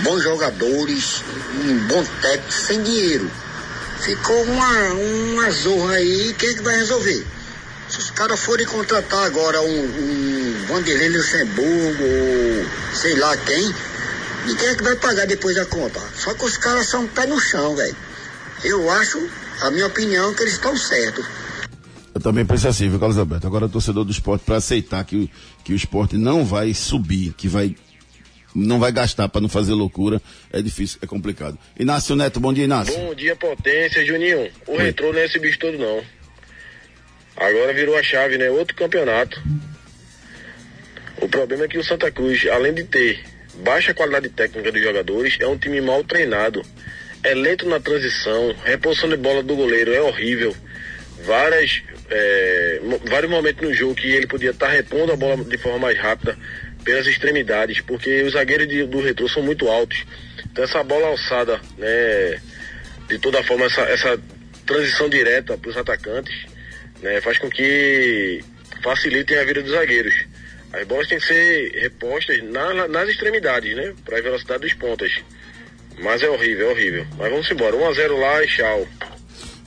Speaker 6: bons jogadores, um bom técnico sem dinheiro? Ficou uma, uma zorra aí, quem é que vai resolver? Se os caras forem contratar agora um, um Vanderlei Luxemburgo, ou sei lá quem, e quem é que vai pagar depois da conta? Só que os caras são pé no chão, velho. Eu acho, a minha opinião, que eles estão certos.
Speaker 1: Eu também penso assim, viu, Carlos Alberto? Agora, torcedor do esporte, para aceitar que, o- que o esporte não vai subir, que vai. Não vai gastar para não fazer loucura, é difícil, é complicado. Inácio Neto, bom dia, Inácio.
Speaker 7: Bom dia, potência, Juninho. O retrô não é esse bicho todo, não. Agora virou a chave, né? Outro campeonato. O problema é que o Santa Cruz, além de ter baixa qualidade técnica dos jogadores, é um time mal treinado. É lento na transição, reposição de bola do goleiro é horrível. Várias, é, vários momentos no jogo que ele podia estar repondo a bola de forma mais rápida pelas extremidades, porque os zagueiros de- do retrô são muito altos. Então essa bola alçada, né, de toda forma, essa, essa transição direta para os atacantes, né, faz com que facilitem a vida dos zagueiros. As bolas têm que ser repostas na- nas extremidades, né, para a velocidade dos pontas. Mas é horrível, é horrível. Mas vamos embora, 1 a 0 lá e tchau.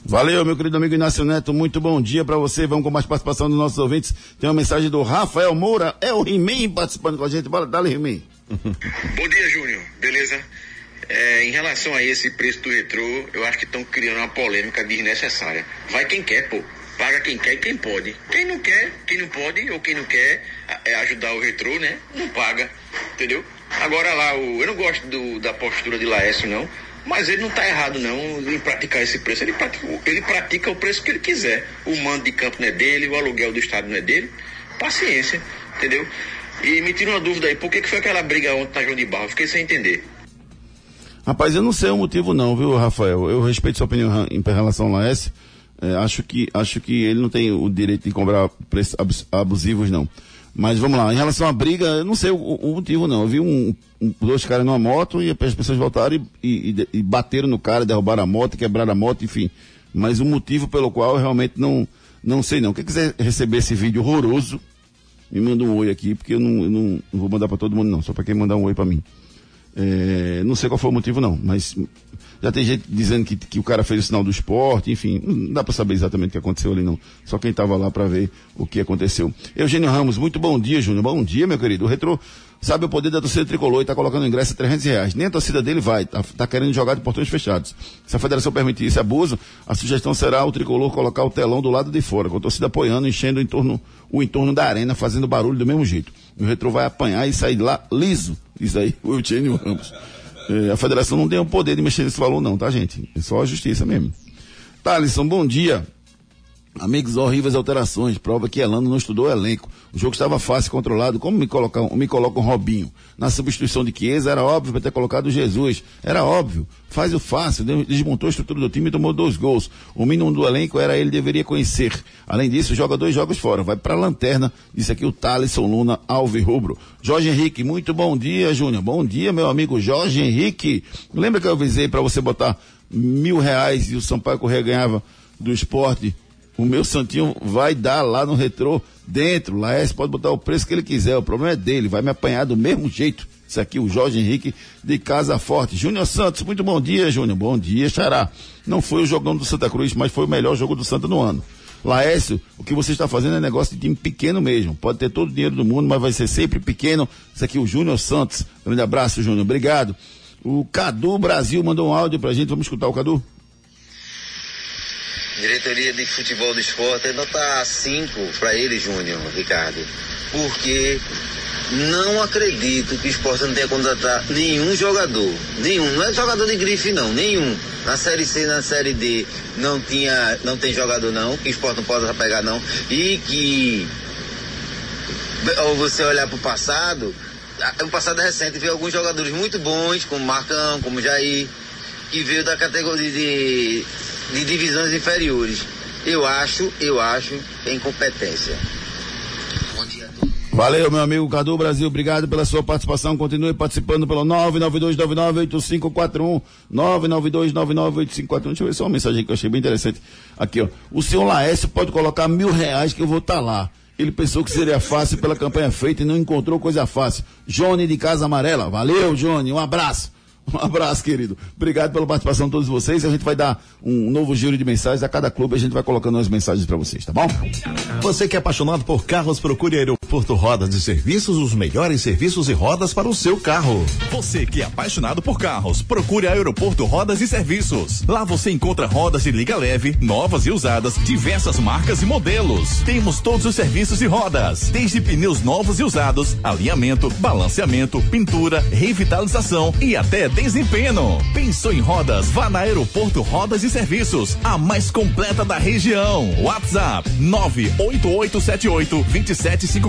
Speaker 1: Valeu, meu querido amigo Inácio Neto. Muito bom dia para você. Vamos com mais participação dos nossos ouvintes. Tem uma mensagem do Rafael Moura. É o He-Man participando com a gente. Bora, dá-lhe He-Man. [laughs]
Speaker 8: Bom dia, Júnior. Beleza? É, em relação a esse preço do retrô, eu acho que estão criando uma polêmica desnecessária. Vai quem quer, pô. Paga quem quer e quem pode. Quem não quer, quem não pode, ou quem não quer é, ajudar o retrô, né? Não paga. Entendeu? Agora lá, o, eu não gosto do- da postura de Laércio, não. Mas ele não está errado, não, em praticar esse preço. Ele pratica, ele pratica o preço que ele quiser. O mando de campo não é dele, o aluguel do estado não é dele. Paciência, entendeu? E me tira uma dúvida aí, por que, que foi aquela briga ontem na João de Barro? Fiquei sem entender.
Speaker 1: Rapaz, eu não sei o motivo não, viu, Rafael? Eu respeito sua opinião em relação a Laércio. É, acho que acho que ele não tem o direito de cobrar preços abus- abusivos, não. Mas vamos lá, em relação à briga, eu não sei o, o motivo não. Eu vi um, um- dois caras numa moto e as pessoas voltaram e, e- e bateram no cara, derrubaram a moto, quebraram a moto, enfim. Mas o motivo pelo qual eu realmente não, não sei não. Quem quiser receber esse vídeo horroroso, me manda um oi aqui, porque eu não, eu não vou mandar para todo mundo não, só para quem mandar um oi para mim. É, não sei qual foi o motivo, não, mas já tem gente dizendo que, que o cara fez o sinal do esporte, enfim, não dá para saber exatamente o que aconteceu ali, não. Só quem estava lá para ver o que aconteceu. Eugênio Ramos, muito bom dia, Júnior. Bom dia, meu querido. O Retro sabe o poder da torcida tricolor e está colocando ingresso a 300 reais. Nem a torcida dele vai, tá, tá querendo jogar de portões fechados. Se a federação permitir esse abuso, a sugestão será o tricolor colocar o telão do lado de fora, com a torcida apoiando, enchendo o entorno, o entorno da arena, fazendo barulho do mesmo jeito. O Retro vai apanhar e sair de lá liso. Diz aí o Eugênio Ramos. É, a federação não tem o poder de mexer nesse valor, não, tá, gente? É só a justiça mesmo. Thalisson, bom dia. Amigos, horríveis alterações. Prova que Elano não estudou o elenco. O jogo estava fácil, controlado. Como me colocar, me coloca um Robinho? Na substituição de Chiesa, era óbvio para ter colocado o Jesus. Era óbvio. Faz o fácil. de- Desmontou a estrutura do time e tomou dois gols. O mínimo do elenco era ele deveria conhecer. Além disso, joga dois jogos fora. Vai para a lanterna. Disse aqui o Thalisson Luna Alves Rubro. Jorge Henrique, muito bom dia, Júnior. Bom dia, meu amigo Jorge Henrique. Lembra que eu avisei para você botar mil reais e o Sampaio Correia ganhava do esporte? O meu Santinho vai dar lá no retrô, dentro. Laércio pode botar o preço que ele quiser. O problema é dele, vai me apanhar do mesmo jeito. Isso aqui, o Jorge Henrique de Casa Forte. Júnior Santos, muito bom dia, Júnior. Bom dia, Xará. Não foi o jogão do Santa Cruz, mas foi o melhor jogo do Santa no ano. Laércio, o que você está fazendo é negócio de time pequeno mesmo. Pode ter todo o dinheiro do mundo, mas vai ser sempre pequeno. Isso aqui, o Júnior Santos. Grande abraço, Júnior. Obrigado. O Cadu Brasil mandou um áudio pra gente. Vamos escutar o Cadu?
Speaker 9: Diretoria de Futebol do Esporte é nota 5 para ele, Júnior, Ricardo. Porque não acredito que o esporte não tenha contratado nenhum jogador. Nenhum. Não é jogador de grife, não. Nenhum. Na Série C, na Série D, não tinha, não tem jogador, não. Que o esporte não pode pegar, não. E que. Ou você olhar para o passado, o passado recente veio alguns jogadores muito bons, como Marcão, como Jair, que veio da categoria de, de divisões inferiores. Eu acho, eu acho, incompetência. Bom dia.
Speaker 1: Valeu, meu amigo Cadu Brasil. Obrigado pela sua participação. Continue participando pelo 992998541. 992998541. Deixa eu ver só uma mensagem que eu achei bem interessante. Aqui, ó. O senhor Laércio pode colocar mil reais que eu vou estar tá lá. Ele pensou que seria fácil pela campanha feita e não encontrou coisa fácil. Johnny de Casa Amarela. Valeu, Johnny. Um abraço. [laughs] Um abraço, querido. Obrigado pela participação de todos vocês. A gente vai dar um novo giro de mensagens a cada clube. A gente vai colocando as mensagens para vocês, tá bom?
Speaker 4: Você que é apaixonado por carros, procure Aeroporto Rodas e Serviços, os melhores serviços e rodas para o seu carro.
Speaker 10: Você que é apaixonado por carros, procure Aeroporto Rodas e Serviços. Lá você encontra rodas de liga leve, novas e usadas, diversas marcas e modelos. Temos todos os serviços e rodas, desde pneus novos e usados, alinhamento, balanceamento, pintura, revitalização e até desempenho. Pensou em rodas? Vá na Aeroporto Rodas e Serviços, a mais completa da região. WhatsApp 98878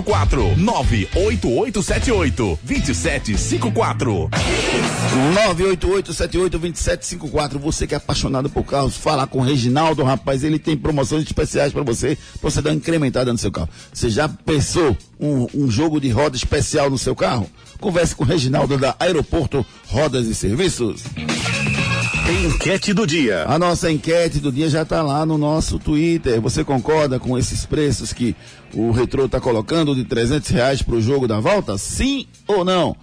Speaker 10: 2754 98878 2754
Speaker 1: 988782754. Você que é apaixonado por carros, fala com o Reginaldo, rapaz. Ele tem promoções especiais para você, pra você dar uma incrementada no seu carro. Você já pensou um, um jogo de roda especial no seu carro? Converse com o Reginaldo da Aeroporto Rodas e Serviços.
Speaker 10: Enquete do dia.
Speaker 1: A nossa enquete do dia já está lá no nosso Twitter. Você concorda com esses preços que o Retro está colocando de 300 reais para o jogo da volta? Sim ou não?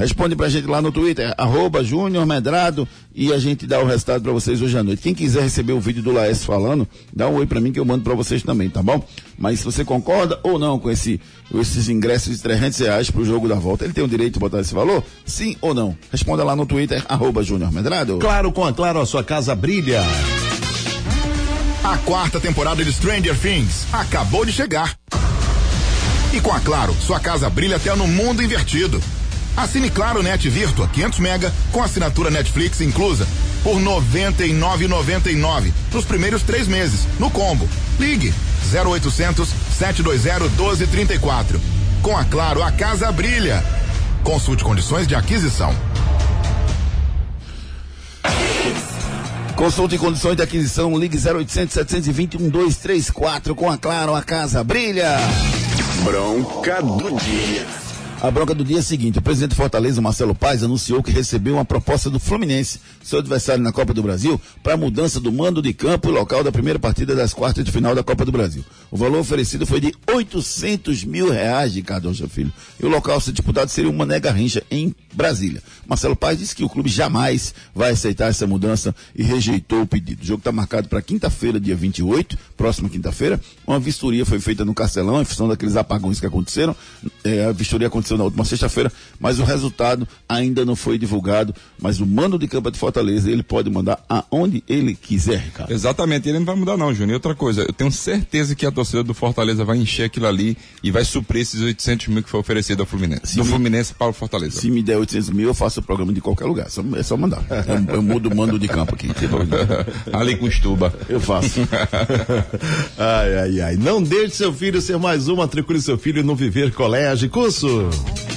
Speaker 1: Responde pra gente lá no Twitter, arroba Júnior Medrado, e a gente dá o resultado para vocês hoje à noite. Quem quiser receber o vídeo do Laércio falando, dá um oi para mim que eu mando para vocês também, tá bom? Mas se você concorda ou não com esse, esses ingressos de 300 reais pro jogo da volta, ele tem o direito de botar esse valor? Sim ou não? Responda lá no Twitter, arroba Júnior Medrado.
Speaker 4: Claro, com a Claro, a sua casa brilha.
Speaker 11: A quarta temporada de Stranger Things acabou de chegar. E com a Claro, sua casa brilha até no mundo invertido. Assine Claro Net Virtua 500 mega com assinatura Netflix inclusa por 99,99 nos primeiros três meses no combo. Ligue 0800 720 1234. Com a Claro a casa brilha. Consulte condições de aquisição.
Speaker 1: Consulte condições de aquisição, ligue 0800 720 1234 com a Claro a casa brilha.
Speaker 12: Bronca do dia.
Speaker 1: A bronca do dia é seguinte: o presidente Fortaleza, Marcelo Paes, anunciou que recebeu uma proposta do Fluminense, seu adversário na Copa do Brasil, para a mudança do mando de campo e local da primeira partida das quartas de final da Copa do Brasil. O valor oferecido foi de 800 mil reais, Ricardo Rocha Filho. E o local a ser disputado seria uma Mané Garrincha, em Brasília. Marcelo Paes disse que o clube jamais vai aceitar essa mudança e rejeitou o pedido. O jogo está marcado para quinta-feira, dia 28, próxima quinta-feira. Uma vistoria foi feita no Castelão, em função daqueles apagões que aconteceram. É, a vistoria aconteceu na última sexta-feira, mas o resultado ainda não foi divulgado. Mas o mando de campo de Fortaleza, ele pode mandar aonde ele quiser, Ricardo.
Speaker 5: Exatamente, ele não vai mudar não, Júnior. E outra coisa, eu tenho certeza que a torcida do Fortaleza vai encher aquilo ali e vai suprir esses 800 mil que foi oferecido ao Fluminense.
Speaker 1: Se
Speaker 5: do
Speaker 1: me-
Speaker 5: Fluminense para o Fortaleza.
Speaker 1: Se me der 800 mil, eu faço o programa de qualquer lugar. Só- é só mandar. Eu, eu mudo o mando de campo aqui. [laughs]
Speaker 5: ali com estuba.
Speaker 1: Eu faço. [laughs]
Speaker 4: ai, ai, ai. Não deixe seu filho ser mais um, matricule seu filho no Viver Colégio Curso.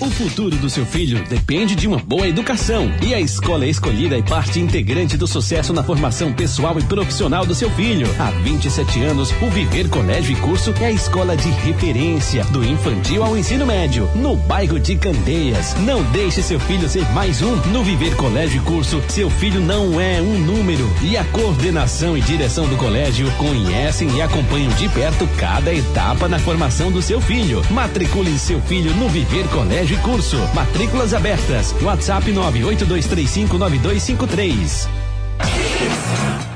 Speaker 13: O futuro do seu filho depende de uma boa educação. E a escola escolhida é parte integrante do sucesso na formação pessoal e profissional do seu filho. Há 27 anos, o Viver Colégio e Curso é a escola de referência, do infantil ao ensino médio, no bairro de Candeias. Não deixe seu filho ser mais um. No Viver Colégio e Curso, seu filho não é um número. E a coordenação e direção do colégio conhecem e acompanham de perto cada etapa na formação do seu filho. Matricule seu filho no Viver Colégio e Curso. Matrículas abertas. WhatsApp 982359253.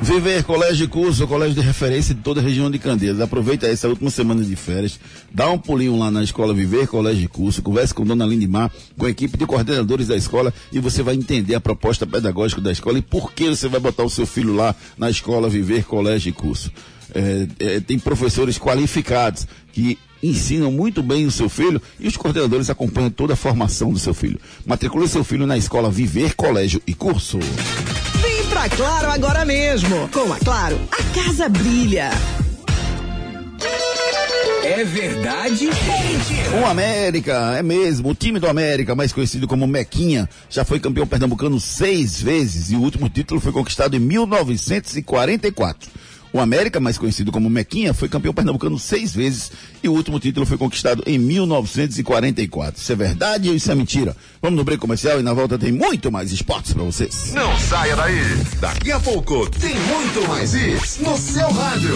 Speaker 1: Viver Colégio e Curso, colégio de referência de toda a região de Candeias. Aproveita essa última semana de férias, dá um pulinho lá na escola Viver Colégio e Curso, converse com Dona Lindimar, com a equipe de coordenadores da escola e você vai entender a proposta pedagógica da escola e por que você vai botar o seu filho lá na escola Viver Colégio e Curso. É, é, tem professores qualificados que ensinam muito bem o seu filho e os coordenadores acompanham toda a formação do seu filho. Matricule seu filho na escola Viver Colégio e Curso.
Speaker 14: Vem pra Claro agora mesmo. Com a Claro, a casa brilha.
Speaker 3: É verdade?
Speaker 1: O América, é mesmo. O time do América, mais conhecido como Mequinha, já foi campeão pernambucano seis vezes e o último título foi conquistado em 1944. O América, mais conhecido como Mequinha, foi campeão pernambucano seis vezes e o último título foi conquistado em 1944. Isso é verdade ou isso é mentira? Vamos no break comercial e na volta tem muito mais esportes para vocês.
Speaker 15: Não saia daí. Daqui a pouco tem muito mais isso no seu rádio.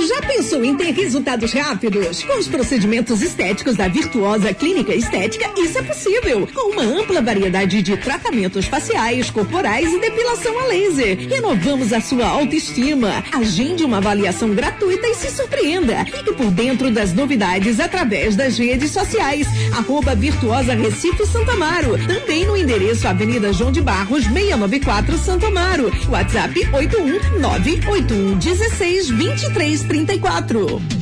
Speaker 14: Já pensou em ter resultados rápidos? Com os procedimentos estéticos da Virtuosa Clínica Estética, isso é possível. Com uma ampla variedade de tratamentos faciais, corporais e depilação a laser. Renovamos a sua autoestima. Agende uma avaliação gratuita e se surpreenda. Fique por dentro das novidades através das redes sociais. Arroba Virtuosa Recife Santa Amaro. Também no endereço Avenida João de Barros, 694 Santo Amaro. WhatsApp 81981 16 23 34.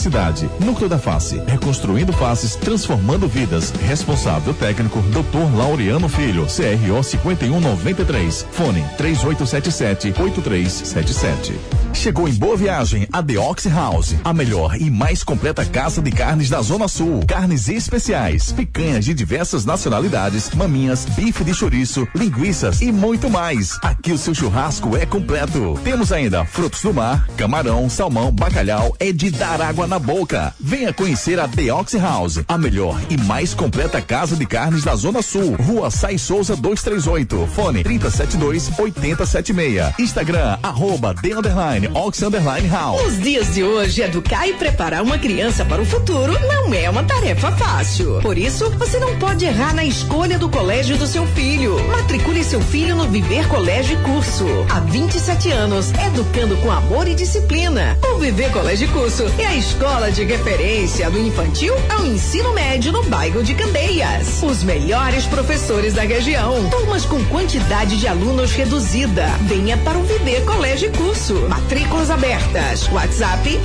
Speaker 2: Núcleo da Face, reconstruindo faces, transformando vidas. Responsável técnico, Dr. Laureano Filho, CRO 5193. Fone 3877-8377. Chegou em Boa Viagem a The Ox House, a melhor e mais completa casa de carnes da Zona Sul. Carnes especiais, picanhas de diversas nacionalidades, maminhas, bife de chouriço, linguiças e muito mais. Aqui o seu churrasco é completo. Temos ainda frutos do mar, camarão, salmão, bacalhau, é de dar água na boca. Venha conhecer a The Ox House, a melhor e mais completa casa de carnes da Zona Sul. Rua Sai Souza 238, fone 372 8076. Instagram, arroba The Underline, Ox Underline House.
Speaker 14: Nos dias de hoje, educar e preparar uma criança para o futuro não é uma tarefa fácil. Por isso, você não pode errar na escolha do colégio do seu filho. Matricule seu filho no Viver Colégio e Curso. Há 27 anos, educando com amor e disciplina. O Viver Colégio e Curso é a de referência do infantil ao ensino médio no bairro de Candeias. Os melhores professores da região. Turmas com quantidade de alunos reduzida. Venha para o Viver Colégio e Curso. Matrículas abertas. WhatsApp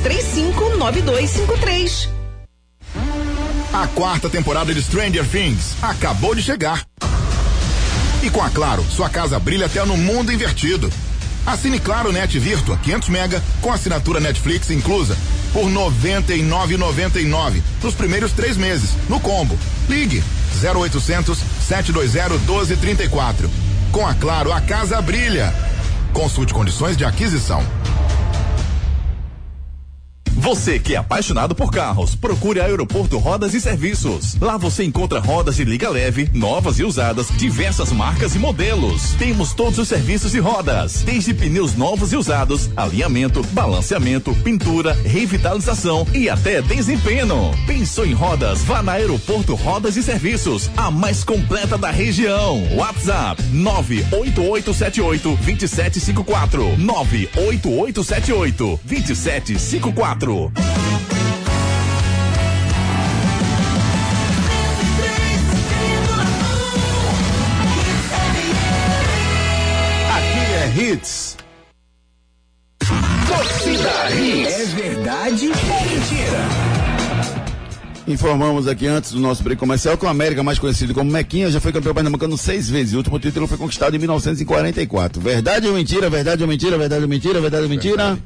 Speaker 14: 982359253.
Speaker 11: A quarta temporada de Stranger Things acabou de chegar. E com a Claro, sua casa brilha até no mundo invertido. Assine Claro Net Virtua 500 mega com assinatura Netflix inclusa por 99,99 nos primeiros três meses no combo. Ligue 0800 720 1234. Com a Claro, a casa brilha. Consulte condições de aquisição.
Speaker 2: Você que é apaixonado por carros, procure a Aeroporto Rodas e Serviços. Lá você encontra rodas de liga leve, novas e usadas, diversas marcas e modelos. Temos todos os serviços de rodas, desde pneus novos e usados, alinhamento, balanceamento, pintura, revitalização e até desempenho. Pensou em rodas? Vá na Aeroporto Rodas e Serviços, a mais completa da região. WhatsApp 98878 2754 98878 2754
Speaker 4: Aqui é Hits.
Speaker 3: Torcida Hits. É verdade ou mentira?
Speaker 1: Informamos aqui antes do nosso break comercial que o América, mais conhecido como Mequinha, já foi campeão pernambucano seis vezes. E o último título foi conquistado em 1944. Verdade ou mentira? Verdade ou mentira? Verdade ou mentira? Verdade ou mentira?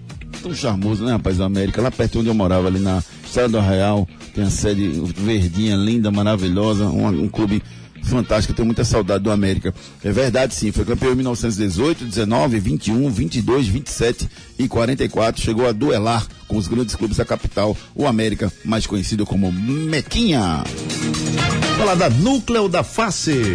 Speaker 1: Tão charmoso, né, rapaz, o América? Lá perto onde eu morava, ali na Estrada do Arraial, tem a sede verdinha, linda, maravilhosa, um, um clube fantástico, eu tenho muita saudade do América. É verdade, sim, foi campeão em 1918, 19, 21, 22, 27 e 44. Chegou a duelar com os grandes clubes da capital, o América, mais conhecido como Mequinha.
Speaker 4: Falar da Núcleo da Face.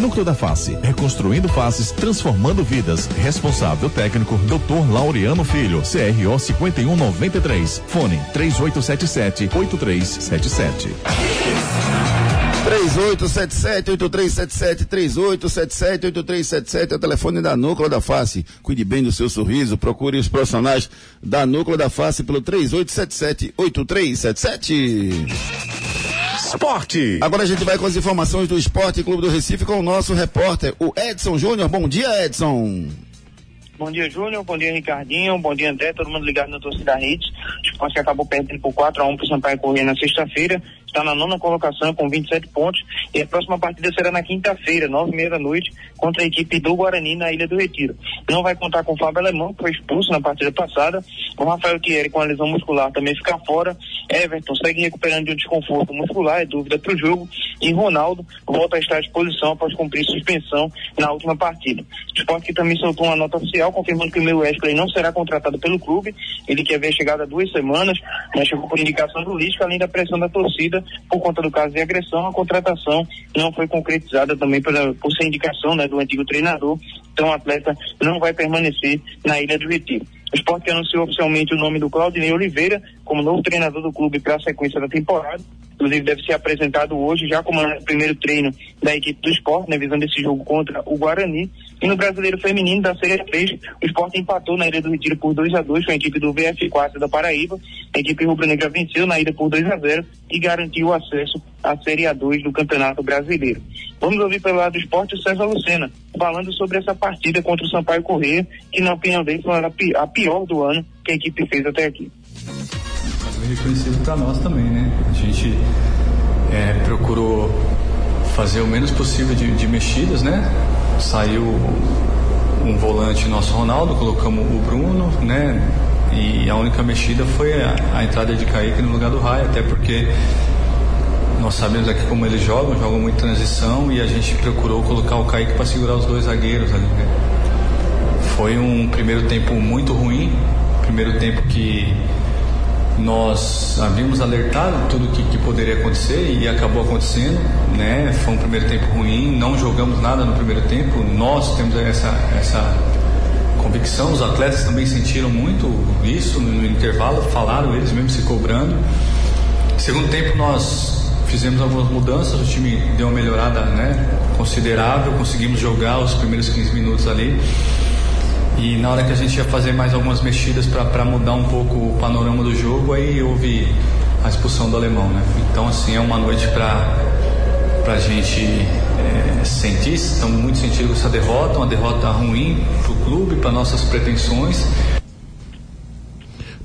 Speaker 2: Núcleo da Face, reconstruindo faces, transformando vidas. Responsável técnico, Dr. Laureano Filho, CRO 5193. Fone 3877 8377.
Speaker 1: 3877-8377, 3877-8377 é o telefone da Núcleo da Face. Cuide bem do seu sorriso, procure os profissionais da Núcleo da Face pelo 3877-8377.
Speaker 15: Esporte.
Speaker 1: Agora a gente vai com as informações do Esporte Clube do Recife com o nosso repórter, o Edson Júnior. Bom dia, Edson.
Speaker 16: Bom dia, Júnior. Bom dia, Ricardinho. Bom dia, André. Todo mundo ligado na torcida Hits. O esporte acabou perdendo por 4 a 1 para o Sampaio Corrêa na sexta-feira. Está na nona colocação com 27 pontos. E a próxima partida será na quinta-feira, nove e meia da noite, contra a equipe do Guarani na Ilha do Retiro. Não vai contar com o Fábio Alemão, que foi expulso na partida passada. O Rafael Thierry com a lesão muscular também fica fora. Everton segue recuperando de um desconforto muscular, é dúvida para o jogo. E Ronaldo volta a estar à disposição após cumprir suspensão na última partida. O esporte que também soltou uma nota oficial confirmando que o meu Wesley não será contratado pelo clube. Ele que havia chegado há duas semanas, mas chegou por indicação do Lisca, além da pressão da torcida por conta do caso de agressão. A contratação não foi concretizada também pela, por ser indicação né, do antigo treinador. Então o atleta não vai permanecer na Ilha do Retiro. O esporte anunciou oficialmente o nome do Claudinei Oliveira como novo treinador do clube para a sequência da temporada. Inclusive deve ser apresentado hoje, já como o primeiro treino da equipe do esporte, né, visando esse jogo contra o Guarani. E no Brasileiro Feminino da Série 3, o esporte empatou na Ilha do Retiro por 2 a 2 com a equipe do VF4 da Paraíba. A equipe rubro-negra venceu na ida por 2 a 0 e garantiu o acesso à Série A2 do Campeonato Brasileiro. Vamos ouvir pelo lado do esporte o César Lucena, falando sobre essa partida contra o Sampaio Correia, que na opinião dele foi a pior do ano que a equipe fez até aqui.
Speaker 17: Foi reconhecido para nós também, né? A gente é, procurou fazer o menos possível de, de mexidas, né? Saiu um volante nosso Ronaldo, colocamos o Bruno, né? E a única mexida foi a, a entrada de Kaique no lugar do Raio, até porque nós sabemos aqui como eles jogam, jogam muito transição e a gente procurou colocar o Kaique para segurar os dois zagueiros ali, né? Foi um primeiro tempo muito ruim, primeiro tempo que nós havíamos alertado tudo que, que poderia acontecer e acabou acontecendo, né? Foi um primeiro tempo ruim, não jogamos nada no primeiro tempo. Nós temos essa essa convicção, os atletas também sentiram muito isso no, intervalo, falaram eles mesmo se cobrando. Segundo tempo nós fizemos algumas mudanças, o time deu uma melhorada, né, considerável, conseguimos jogar os primeiros 15 minutos ali. E na hora que a gente ia fazer mais algumas mexidas para mudar um pouco o panorama do jogo, aí houve a expulsão do alemão, né? Então, assim, é uma noite para a gente é, sentir, estamos muito sentindo essa derrota, uma derrota ruim para o clube, para nossas pretensões.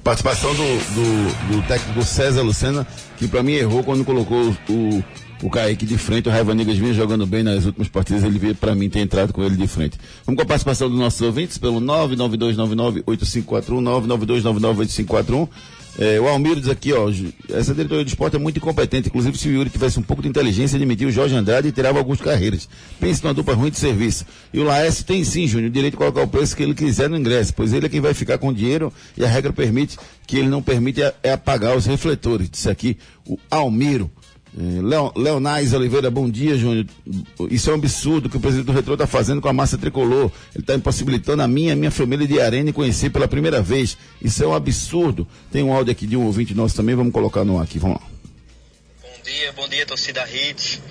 Speaker 1: Participação do, do, do técnico César Lucena, que para mim errou quando colocou o, o Kaique de frente, o Raiva Negas vinha jogando bem nas últimas partidas, ele veio para mim ter entrado com ele de frente. Vamos com a participação dos nossos ouvintes pelo 992998541, 992998541. É, o Almiro diz aqui, ó, essa diretoria de esporte é muito incompetente. Inclusive, se o Yuri tivesse um pouco de inteligência, admitia o Jorge Andrade e tirava algumas carreiras. Pense numa dupla ruim de serviço. E o Laércio tem sim, Júnior, o direito de colocar o preço que ele quiser no ingresso, pois ele é quem vai ficar com o dinheiro e a regra permite que ele não permite é apagar os refletores. Disse aqui o Almiro. É, Leo, Leonais Oliveira, bom dia, Júnior. Isso é um absurdo que o presidente do Retro está fazendo com a massa tricolor. Ele está impossibilitando a minha, a minha família de Arena conhecer pela primeira vez. Isso é um absurdo. Tem um áudio aqui de um ouvinte nosso também, vamos colocar no ar aqui. Vamos lá.
Speaker 18: Bom dia, bom dia, torcida Hit.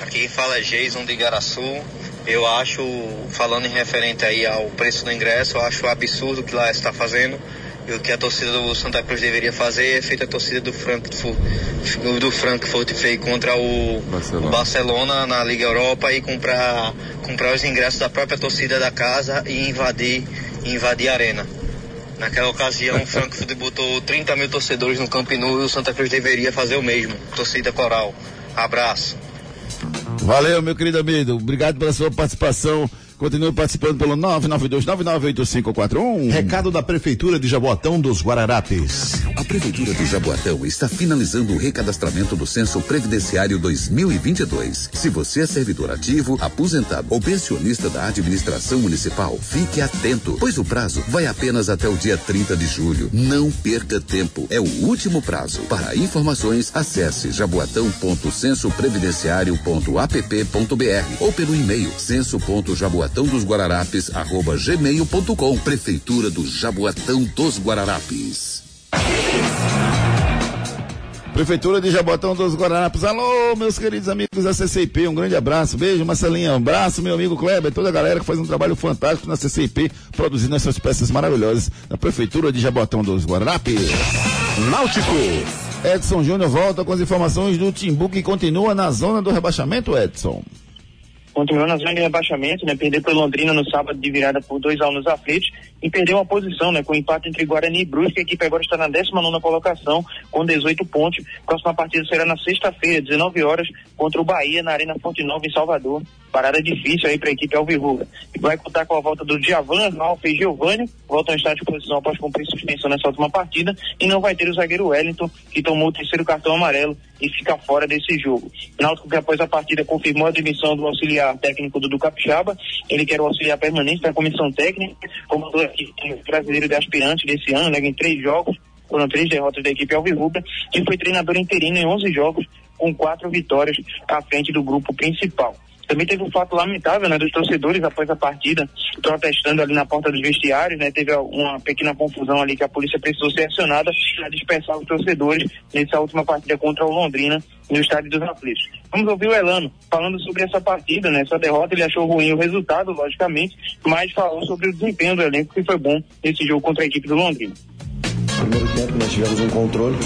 Speaker 18: Aqui fala é Jason de Igaraçu. Eu acho, falando em referente aí ao preço do ingresso, eu acho absurdo o que lá está fazendo. E o que a torcida do Santa Cruz deveria fazer é feita a torcida do Frankfurt, do Frankfurt fez contra o Barcelona. o Barcelona. na Liga Europa e comprar, comprar os ingressos da própria torcida da casa e invadir, invadir a arena. Naquela ocasião, o Frankfurt botou 30 mil torcedores no Camp Nou e o Santa Cruz deveria fazer o mesmo. Torcida coral. Abraço.
Speaker 1: Valeu, meu querido amigo. Obrigado pela sua participação. Continue participando pelo 992998541.
Speaker 4: Recado da Prefeitura de Jaboatão dos Guararapes.
Speaker 19: A Prefeitura de Jaboatão está finalizando o recadastramento do Censo Previdenciário 2022. Se você é servidor ativo, aposentado ou pensionista da administração municipal, fique atento, pois o prazo vai apenas até o dia 30 de julho. Não perca tempo. É o último prazo. Para informações, acesse jaboatão.censoprevidenciário.app.br ou pelo e-mail censo.jaboatão dos Guararapes arroba gmail.com Prefeitura do Jaboatão dos Guararapes.
Speaker 1: Prefeitura de Jabotão dos Guararapes. Alô, meus queridos amigos da CCIP, um grande abraço, beijo, Marcelinha, um abraço, meu amigo Kleber, toda a galera que faz um trabalho fantástico na CCIP, produzindo essas peças maravilhosas da Prefeitura de Jabotão dos Guararapes. Náutico. Edson Júnior volta com as informações do Timbu que continua na zona do rebaixamento, Edson
Speaker 16: continuou na zona de rebaixamento, né? Perdeu para Londrina no sábado de virada por dois a um nos e perdeu uma posição, né? Com o empate entre Guarani e Brusque, a equipe agora está na 19 colocação com 18 pontos. Próxima partida será na sexta-feira, 19 horas, contra o Bahia na Arena Fonte Nova em Salvador. Parada difícil aí para a equipe Alvirrubra. Vai contar com a volta do Djavan, Ralf e Giovanni, voltam a estar à disposição após cumprir suspensão nessa última partida, e não vai ter o zagueiro Wellington, que tomou o terceiro cartão amarelo e fica fora desse jogo. Náutico que após a partida confirmou a demissão do auxiliar técnico do Capixaba, ele quer o auxiliar permanente da comissão técnica, comandou aqui o brasileiro de aspirantes desse ano, né, em três jogos, foram três derrotas da equipe Alvirrubra, e foi treinador interino em 11 jogos, com quatro vitórias à frente do grupo principal. Também teve um fato lamentável, né, dos torcedores após a partida, protestando ali na porta dos vestiários, né, teve uma pequena confusão ali que a polícia precisou ser acionada para dispersar os torcedores nessa última partida contra o Londrina no estádio dos Aflitos. Vamos ouvir o Elano falando sobre essa partida, né, essa derrota, ele achou ruim o resultado, logicamente, mas falou sobre o desempenho do elenco que foi bom nesse jogo contra a equipe do Londrina.
Speaker 20: Primeiro tempo nós tivemos um controle.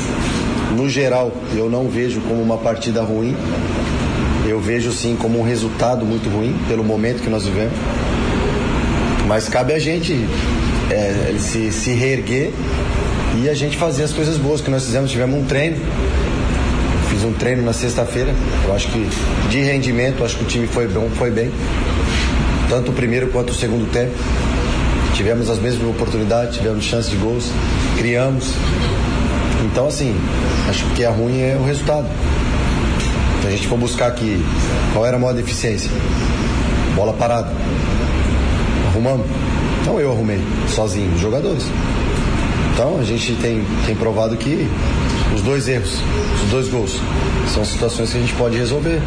Speaker 20: No geral, eu não vejo como uma partida ruim eu vejo sim como um resultado muito ruim pelo momento que nós vivemos. Mas cabe a gente é, se, se reerguer e a gente fazer as coisas boas que nós fizemos. Tivemos um treino, fiz um treino na sexta-feira. Eu acho que de rendimento, acho que o time foi bom, foi bem. Tanto o primeiro quanto o segundo tempo. Tivemos as mesmas oportunidades, tivemos chance de gols, criamos. Então assim, acho que o que é ruim é o resultado. Se a gente for buscar aqui qual era a maior deficiência, bola parada. Arrumamos. Então eu arrumei, sozinho, os jogadores. Então a gente tem, tem provado que os dois erros, os dois gols, são situações que a gente pode resolver.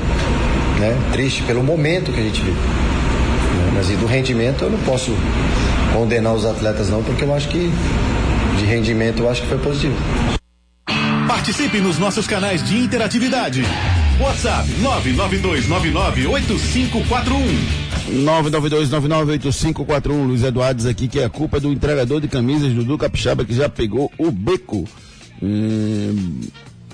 Speaker 20: Né? Triste pelo momento que a gente vive. Né? Mas e do rendimento eu não posso condenar os atletas não, porque eu acho que de rendimento eu acho que foi positivo.
Speaker 15: Participe nos nossos canais de interatividade. WhatsApp 992998541.
Speaker 1: 992998541. Luiz Eduardo aqui que é a culpa do entregador de camisas do Duca Capixaba que já pegou o beco. Hum,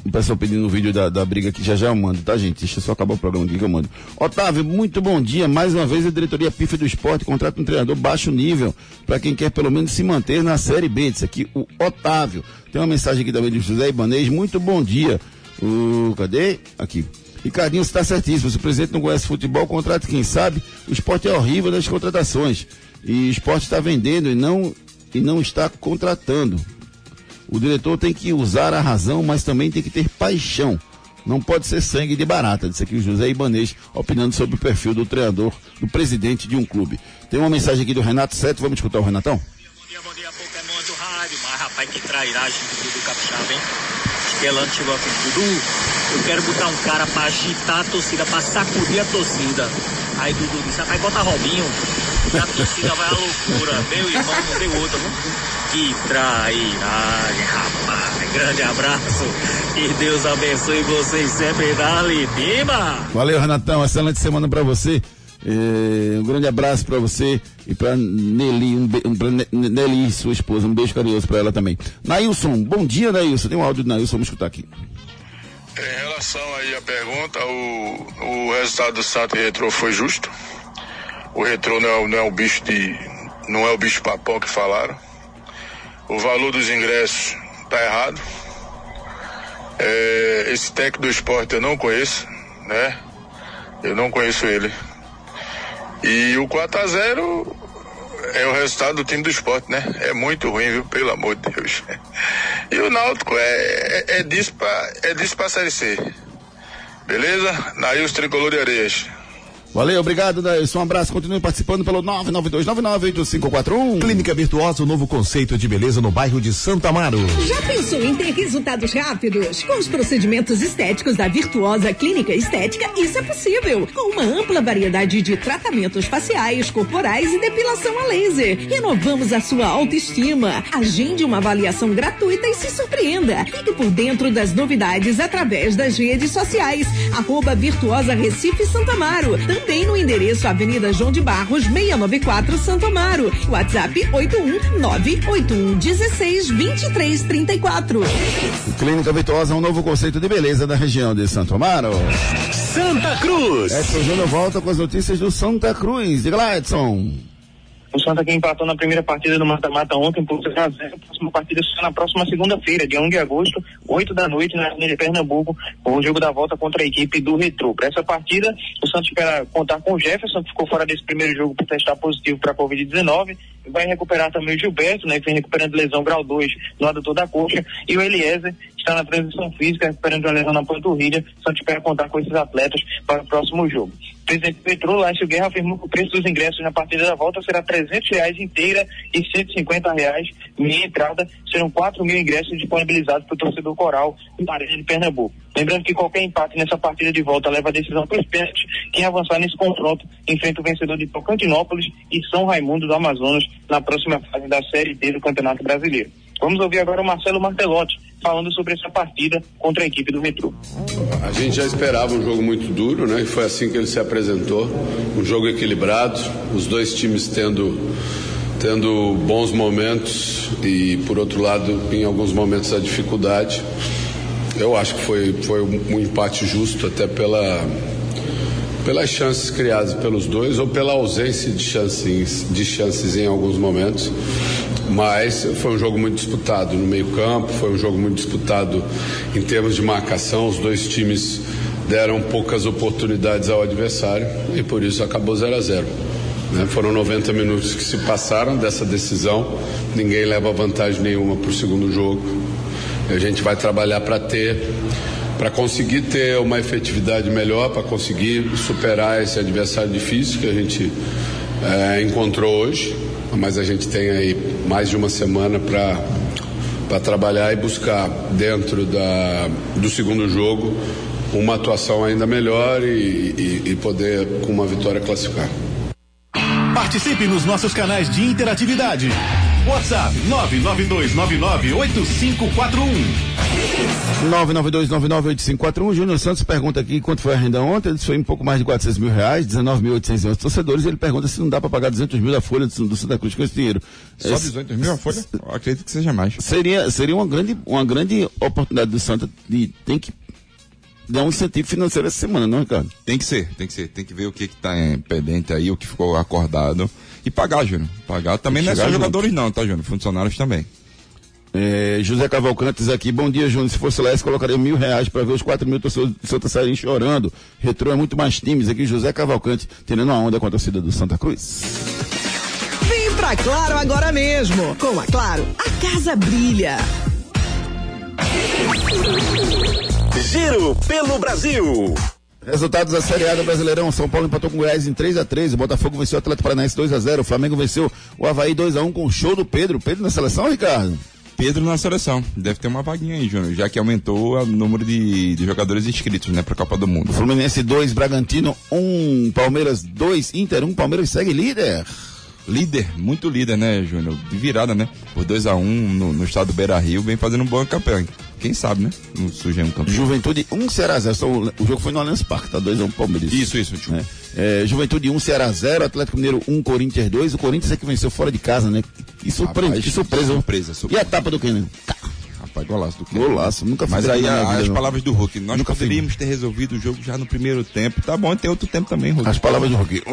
Speaker 1: o pessoal pedindo o vídeo da, da briga que já já eu mando, tá, gente? Deixa eu só acabar o programa aqui que eu mando. Otávio, muito bom dia. Mais uma vez a diretoria PIF do esporte contrata um treinador baixo nível para quem quer pelo menos se manter na Série B. Isso aqui, o Otávio. Tem uma mensagem aqui também do José Ibanês. Muito bom dia. O, cadê? Aqui. Ricardinho está certíssimo. Se o presidente não conhece futebol, contrate quem sabe. O esporte é horrível das contratações. E o esporte está vendendo e não, e não está contratando. O diretor tem que usar a razão, mas também tem que ter paixão. Não pode ser sangue de barata, disse aqui o José Ibanês, opinando sobre o perfil do treinador, do presidente de um clube. Tem uma mensagem aqui do Renato Sete, vamos escutar o Renatão?
Speaker 21: Bom dia, bom dia, Pokémon do rádio. Mas rapaz, que trairagem do Capixaba, hein? Elano chegou aqui, Dudu, eu quero botar um cara pra agitar a torcida, pra sacudir a torcida. Aí Dudu disse, rapaz, bota Robinho, a torcida vai à loucura. Meu irmão não tem outro. Que trairagem, rapaz. Grande abraço. Que Deus abençoe vocês sempre na Litima.
Speaker 1: Valeu, Renatão. Excelente semana pra você. É, um grande abraço para você e para Nelly, um be, Nelly, sua esposa, um beijo carinhoso para ela também. Nailson, bom dia, Nailson. Tem um áudio do Nailson, vamos escutar aqui.
Speaker 22: Em relação aí à pergunta, o, o resultado do Santo e Retrô foi justo. O Retrô não é, não é o bicho de. não é o bicho papão que falaram. O valor dos ingressos tá errado. É, esse técnico do esporte eu não conheço, né? Eu não conheço ele. E o 4 a 0 é o resultado do time do esporte, né? É muito ruim, viu? Pelo amor de Deus. E o Náutico é, é, é disso pra, é pra Série C. Beleza? Nails Tricolor e Areias.
Speaker 1: Valeu, obrigado. Um abraço. Continue participando pelo 992998541.
Speaker 4: Clínica Virtuosa, o novo conceito de beleza no bairro de Santa Amaro.
Speaker 14: Já pensou em ter resultados rápidos? Com os procedimentos estéticos da Virtuosa Clínica Estética, isso é possível. Com uma ampla variedade de tratamentos faciais, corporais e depilação a laser. Renovamos a sua autoestima. Agende uma avaliação gratuita e se surpreenda. Fique por dentro das novidades através das redes sociais. Arroba Virtuosa Recife Santa Amaro também no endereço Avenida João de Barros, 694 Santo Amaro. WhatsApp 81981162334.
Speaker 1: Clínica Virtuosa é um novo conceito de beleza da região de Santo Amaro.
Speaker 3: Santa Cruz.
Speaker 1: Edson Júnior volta com as notícias do Santa Cruz. Diga lá, Edson.
Speaker 16: O Santa que empatou na primeira partida do mata-mata ontem por 0 a 0 A próxima partida será na próxima segunda-feira, dia 1 de agosto, 8 da noite, na Avenida de Pernambuco, com o jogo da volta contra a equipe do Retro. Para essa partida, o Santos espera contar com o Jefferson, que ficou fora desse primeiro jogo por testar positivo para a Covid-19. Vai recuperar também o Gilberto, né, que vem recuperando lesão grau 2 no adutor da coxa, e o Eliezer, está na transição física, recuperando uma lesão na panturrilha. Santos espera contar com esses atletas para o próximo jogo. O presidente Petro, Lácio Guerra, afirmou que o preço dos ingressos na partida da volta será 300 reais inteira e 150 reais meia entrada. Serão 4 mil ingressos disponibilizados para o torcedor coral na Arena de Pernambuco. Lembrando que qualquer empate nessa partida de volta leva a decisão para os pênaltis. Quem avançar nesse confronto enfrenta o vencedor de Tocantinópolis e São Raimundo do Amazonas na próxima fase da Série D do Campeonato Brasileiro. Vamos ouvir agora o Marcelo Martelotti falando sobre essa partida contra a equipe do Retro.
Speaker 23: A gente já esperava um jogo muito duro, né? E foi assim que ele se apresentou, um jogo equilibrado, os dois times tendo tendo bons momentos e por outro lado em alguns momentos a dificuldade. Eu acho que foi foi um, empate justo até pela pelas chances criadas pelos dois ou pela ausência de chances, de chances em alguns momentos. Mas foi um jogo muito disputado no meio-campo, foi um jogo muito disputado em termos de marcação. Os dois times deram poucas oportunidades ao adversário e por isso acabou 0 a 0. Né? Foram 90 minutos que se passaram dessa decisão, ninguém leva vantagem nenhuma para o segundo jogo. A gente vai trabalhar para ter para conseguir ter uma efetividade melhor, para conseguir superar esse adversário difícil que a gente é, encontrou hoje. Mas a gente tem aí mais de uma semana para para trabalhar e buscar dentro da, do segundo jogo uma atuação ainda melhor e, e, e poder com uma vitória classificar.
Speaker 3: Participe nos nossos canais de interatividade. WhatsApp 992998541.
Speaker 1: 992998541. Júnior Santos pergunta aqui quanto foi a renda ontem. Ele disse foi um pouco mais de 400 mil reais, 19.811 torcedores. Ele pergunta se não dá para pagar 200 mil da folha do, do Santa Cruz com esse dinheiro.
Speaker 5: Só 200 mil a folha? Eu acredito que seja mais.
Speaker 1: Seria, seria uma, grande, uma grande oportunidade do Santa de tem que dar um incentivo financeiro essa semana, não, Ricardo?
Speaker 5: Tem que ser, tem que ser. Tem que ver o que está pendente aí, o que ficou acordado. E pagar, Júnior. Pagar também não é só junto. jogadores, não, tá, Júnior? Funcionários também.
Speaker 1: É, José Cavalcantes aqui, bom dia, Júnior. Se fosse lá, colocaria mil reais para ver os quatro mil torcedores do Santa saírem chorando. Retrô é muito mais times aqui. José Cavalcante tirando uma onda com a torcida do Santa Cruz.
Speaker 24: Vem pra Claro agora mesmo. Com a Claro, a casa brilha.
Speaker 3: Giro pelo Brasil.
Speaker 1: Resultados da Série A do Brasileirão. São Paulo empatou com o Goiás em 3 a 3 O Botafogo venceu o Atlético Paranaense 2 a 0 O Flamengo venceu o Havaí 2 a 1 com o show do Pedro. Pedro na seleção, Ricardo?
Speaker 5: Pedro na seleção. Deve ter uma vaguinha aí, Júnior, já que aumentou o número de, de jogadores inscritos, né, pra Copa do Mundo.
Speaker 1: Fluminense 2, Bragantino 1, um, Palmeiras 2, Inter 1, um, Palmeiras segue líder.
Speaker 5: Líder, muito líder, né, Júnior? De virada, né? Por 2 a 1 um, no, no estado do Beira Rio, vem fazendo um bom campeão. Quem sabe, né? Não surge um campeão.
Speaker 1: Juventude 1, um, Ceará 0. O jogo foi no Allianz Parque, tá 2 a 1 um, Palmeiras.
Speaker 5: Isso, isso, isso.
Speaker 1: É. É, Juventude 1, um, Ceará 0, Atlético Mineiro 1, um, Corinthians 2. O Corinthians é que venceu fora de casa, né? Que surpresa, que surpresa.
Speaker 5: surpresa, surpresa.
Speaker 1: E a tapa do quê, né?
Speaker 5: Rapaz, golaço do
Speaker 1: Keno. Golaço, nunca
Speaker 5: Mas
Speaker 1: fiz
Speaker 5: aí
Speaker 1: aquilo na
Speaker 5: a-
Speaker 1: vida,
Speaker 5: as
Speaker 1: não.
Speaker 5: palavras do Hulk, nós
Speaker 1: Nunca
Speaker 5: poderíamos ter resolvido o jogo já no primeiro tempo. Tá bom, tem outro tempo também, Hulk.
Speaker 1: As palavras do Hulk. [laughs]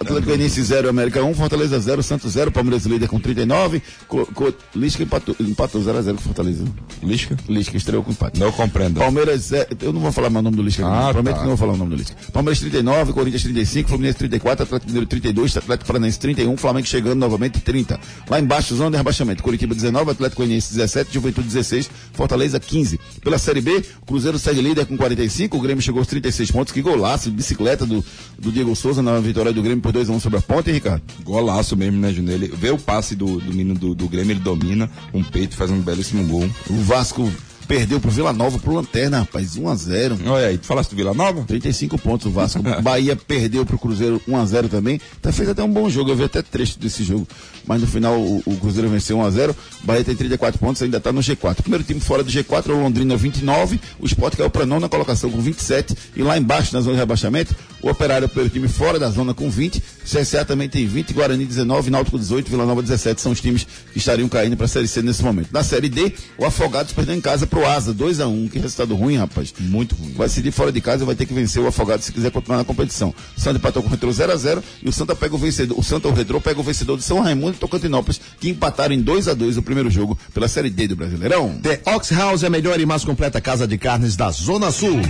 Speaker 1: Atlético Goianiense 0, América 1, Fortaleza 0, Santos 0, Palmeiras líder com 39. Co, co, Lisca empatou, empatou 0x0 com Fortaleza.
Speaker 5: Lisca?
Speaker 1: Lisca estreou com empate.
Speaker 5: Não compreendo.
Speaker 1: Palmeiras 0, eu não vou falar mais o nome do Lisca,
Speaker 5: Ah,
Speaker 1: prometo
Speaker 5: tá.
Speaker 1: que não vou falar o nome do Lisca. Palmeiras 39, Corinthians 35, Fluminense 34, Atlético Mineiro 32, Atlético Paranaense 31, Flamengo chegando novamente 30. Lá embaixo, zona de rebaixamento. Curitiba 19, Atlético Goianiense 17, Juventude 16, Fortaleza 15. Pela Série B, o Cruzeiro segue líder com 45, o Grêmio chegou aos 36 pontos. Que golaço de bicicleta do, do Diego Souza na vitória do Grêmio por 2x1 sobre a ponte, hein, Ricardo?
Speaker 5: Golaço mesmo, né? Ele vê o passe do, do menino do, do Grêmio, ele domina um peito, faz um belíssimo gol.
Speaker 1: O Vasco perdeu pro Vila Nova pro Lanterna, rapaz, 1x0.
Speaker 5: Olha aí, tu falaste do Vila Nova?
Speaker 1: 35 pontos o Vasco. [laughs] Bahia perdeu pro Cruzeiro 1x0 também. Tá, fez até um bom jogo, eu vi até trecho desse jogo. Mas no final o, o Cruzeiro venceu 1x0. Bahia tem 34 pontos, ainda tá no G4. O primeiro time fora do G4 é o Londrina 29. O Sport caiu pra nona colocação com 27. E lá embaixo, na zona de rebaixamento, o Operário é o primeiro time fora da zona com 20. CSA também tem 20, Guarani 19, Náutico 18, Vila Nova 17. São os times que estariam caindo pra Série C nesse momento. Na Série D, o Afogados perdeu em casa pro Asa, 2x1. Que resultado ruim, rapaz.
Speaker 5: Muito ruim.
Speaker 1: Vai decidir fora de casa e vai ter que vencer o Afogados se quiser continuar na competição. O Santa empatou com o Retrô 0x0 e o Santa pega o vencedor. O Santa, o Retrô, pega o vencedor de São Raimundo e Tocantinópolis, que empataram em 2 a 2 o primeiro jogo pela Série D do Brasileirão.
Speaker 4: The Ox House é a melhor e mais completa casa de carnes da Zona Sul.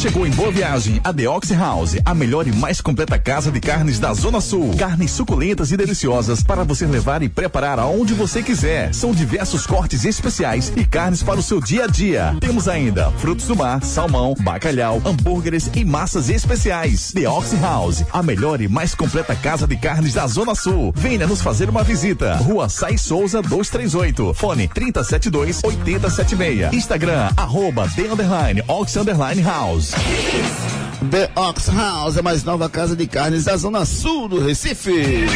Speaker 2: Chegou em boa viagem a The Ox House, a melhor e mais completa casa de carnes da Zona Sul. Carnes suculentas e deliciosas para você levar e preparar aonde você quiser. São diversos cortes especiais e carnes para o seu dia a dia. Temos ainda frutos do mar, salmão, bacalhau, hambúrgueres e massas especiais. The Ox House, a melhor e mais completa casa de carnes da Zona Sul. Venha nos fazer uma visita. Rua Sai Souza 238. Fone 372 8076. Instagram, arroba The Underline Ox Underline House.
Speaker 1: The Ox House, a mais nova casa de carnes da Zona Sul do Recife.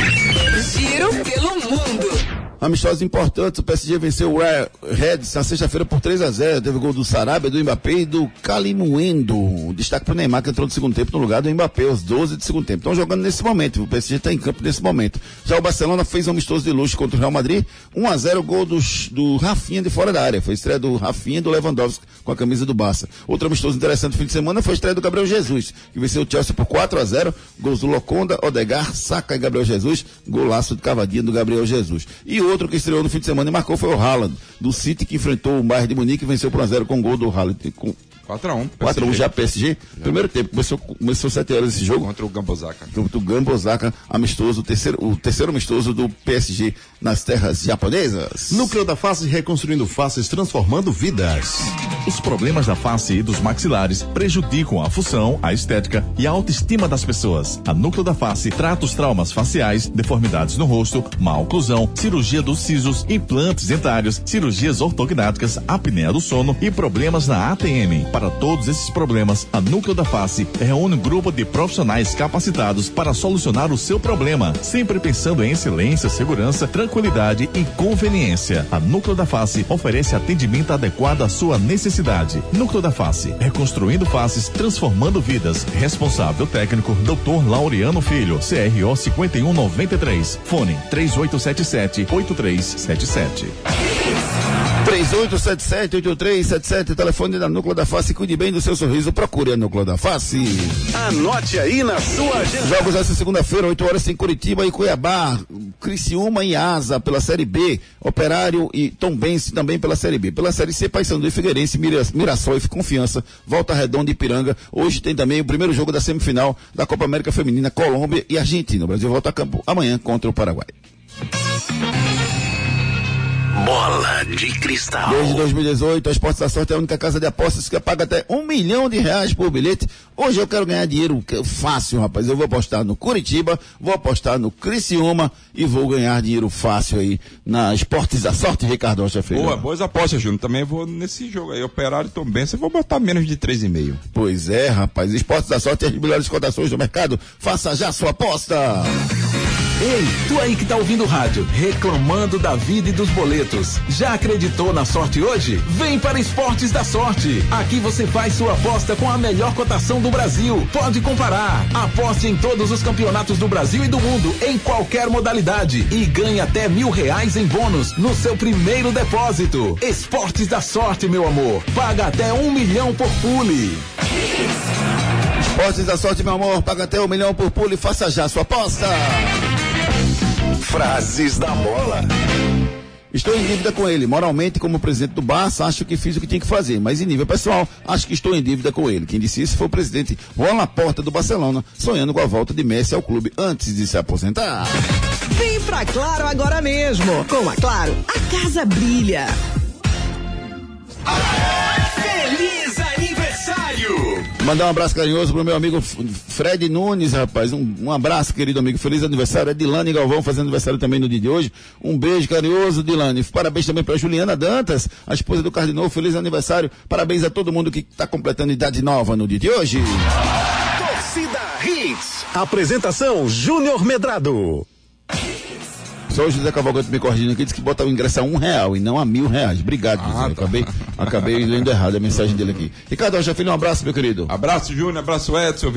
Speaker 24: Giro pelo mundo.
Speaker 1: Amistosos importantes, o PSG venceu o Red Reds na sexta-feira por 3 a 0 Teve gol do Sarabia, do Mbappé e do Calimuendo. Destaque pro Neymar, que entrou no segundo tempo no lugar do Mbappé, aos 12 de segundo tempo. Estão jogando nesse momento, o PSG está em campo nesse momento. Já o Barcelona fez um amistoso de luxo contra o Real Madrid, 1 a 0 gol do, do Rafinha de fora da área. Foi estreia do Rafinha e do Lewandowski com a camisa do Barça. Outro amistoso interessante no fim de semana foi a estreia do Gabriel Jesus, que venceu o Chelsea por 4 a 0 Gols do Loconda, Odegar, Saka e Gabriel Jesus. Golaço de cavadinha do Gabriel Jesus. E outro que estreou no fim de semana e marcou foi o Haaland, do City, que enfrentou o Bayern de Munique e venceu por 1 a 0 com gol do Haaland. Com
Speaker 5: 4x1.
Speaker 1: 4x1 já PSG. Primeiro tempo, começou, começou 7 horas esse jogo.
Speaker 5: Contra o Gambosaka.
Speaker 1: Contra o Gambosaka, amistoso, o terceiro, o terceiro amistoso do PSG nas terras japonesas.
Speaker 4: Núcleo da Face reconstruindo faces, transformando vidas.
Speaker 2: Os problemas da face e dos maxilares prejudicam a função, a estética e a autoestima das pessoas. A Núcleo da Face trata os traumas faciais, deformidades no rosto, má oclusão, cirurgia dos sisos, implantes dentários, cirurgias ortognáticas, apneia do sono e problemas na ATM. Para todos esses problemas, a Núcleo da Face reúne um grupo de profissionais capacitados para solucionar o seu problema, sempre pensando em excelência, segurança, tranquilidade e conveniência. A Núcleo da Face oferece atendimento adequado à sua necessidade. Núcleo da Face, reconstruindo faces, transformando vidas. Responsável técnico, Dr. Laureano Filho, CRO 5193. Fone 3877 8377.
Speaker 1: 3877-8377, telefone da Núcleo da Face. Cuide bem do seu sorriso. Procure a Núcleo da Face.
Speaker 15: Anote aí na sua agenda.
Speaker 1: Jogos essa segunda-feira, 8 horas em Curitiba e Cuiabá. Criciúma e Asa pela Série B. Operário e Tombense também pela Série B. Pela Série C, Paysandu e Figueirense, Miras- Mirassol e Confiança. Volta Redonda e Piranga. Hoje tem também o primeiro jogo da semifinal da Copa América Feminina, Colômbia e Argentina. O Brasil volta a campo amanhã contra o Paraguai.
Speaker 12: Bola de cristal.
Speaker 1: Desde 2018, a Esportes da Sorte é a única casa de apostas que paga até um milhão de reais por bilhete. Hoje eu quero ganhar dinheiro que é fácil, rapaz. Eu vou apostar no Curitiba, vou apostar no Criciúma e vou ganhar dinheiro fácil aí na Esportes da Sorte, Ricardo Rocha Filho.
Speaker 5: Boa, boas apostas, Júnior. Também vou nesse jogo aí. Operário Benção, eu vou botar menos de 3,5.
Speaker 1: Pois é, rapaz. Esportes da Sorte é as melhores cotações do mercado. Faça já sua aposta.
Speaker 10: Ei, tu aí que tá ouvindo o rádio, reclamando da vida e dos boletos. Já acreditou na sorte hoje? Vem para Esportes da Sorte. Aqui você faz sua aposta com a melhor cotação do Brasil. Pode comparar. Aposte em todos os campeonatos do Brasil e do mundo, em qualquer modalidade. E ganhe até mil reais em bônus no seu primeiro depósito. Esportes da Sorte, meu amor. Paga até um milhão por pule.
Speaker 1: Esportes da sorte, meu amor. Paga até um milhão por pulo e faça já sua aposta.
Speaker 3: Frases da bola.
Speaker 1: Estou em dívida com ele. Moralmente, como presidente do Barça, acho que fiz o que tinha que fazer. Mas em nível pessoal, acho que estou em dívida com ele. Quem disse isso foi o presidente Juan Laporta do Barcelona, sonhando com a volta de Messi ao clube antes de se aposentar.
Speaker 14: Vem pra Claro agora mesmo. Com a Claro, a casa brilha.
Speaker 25: Feliz!
Speaker 1: Mandar um abraço carinhoso pro meu amigo Fred Nunes, rapaz. Um, um abraço, querido amigo. Feliz aniversário. É Dilane Galvão fazendo aniversário também no dia de hoje. Um beijo carinhoso, Dilane. Parabéns também pra Juliana Dantas, a esposa do Cardinal. Feliz aniversário. Parabéns a todo mundo que tá completando idade nova no dia de hoje.
Speaker 3: Torcida Hits. Apresentação Júnior Medrado.
Speaker 1: Só o José Cavalcante me corrigindo aqui, disse que bota o ingresso a um real e não a mil reais. Obrigado, José. Eu acabei, acabei lendo errado a mensagem dele aqui. Ricardo Rocha Filho, um abraço, meu querido.
Speaker 5: Abraço, Júnior. Abraço, Edson.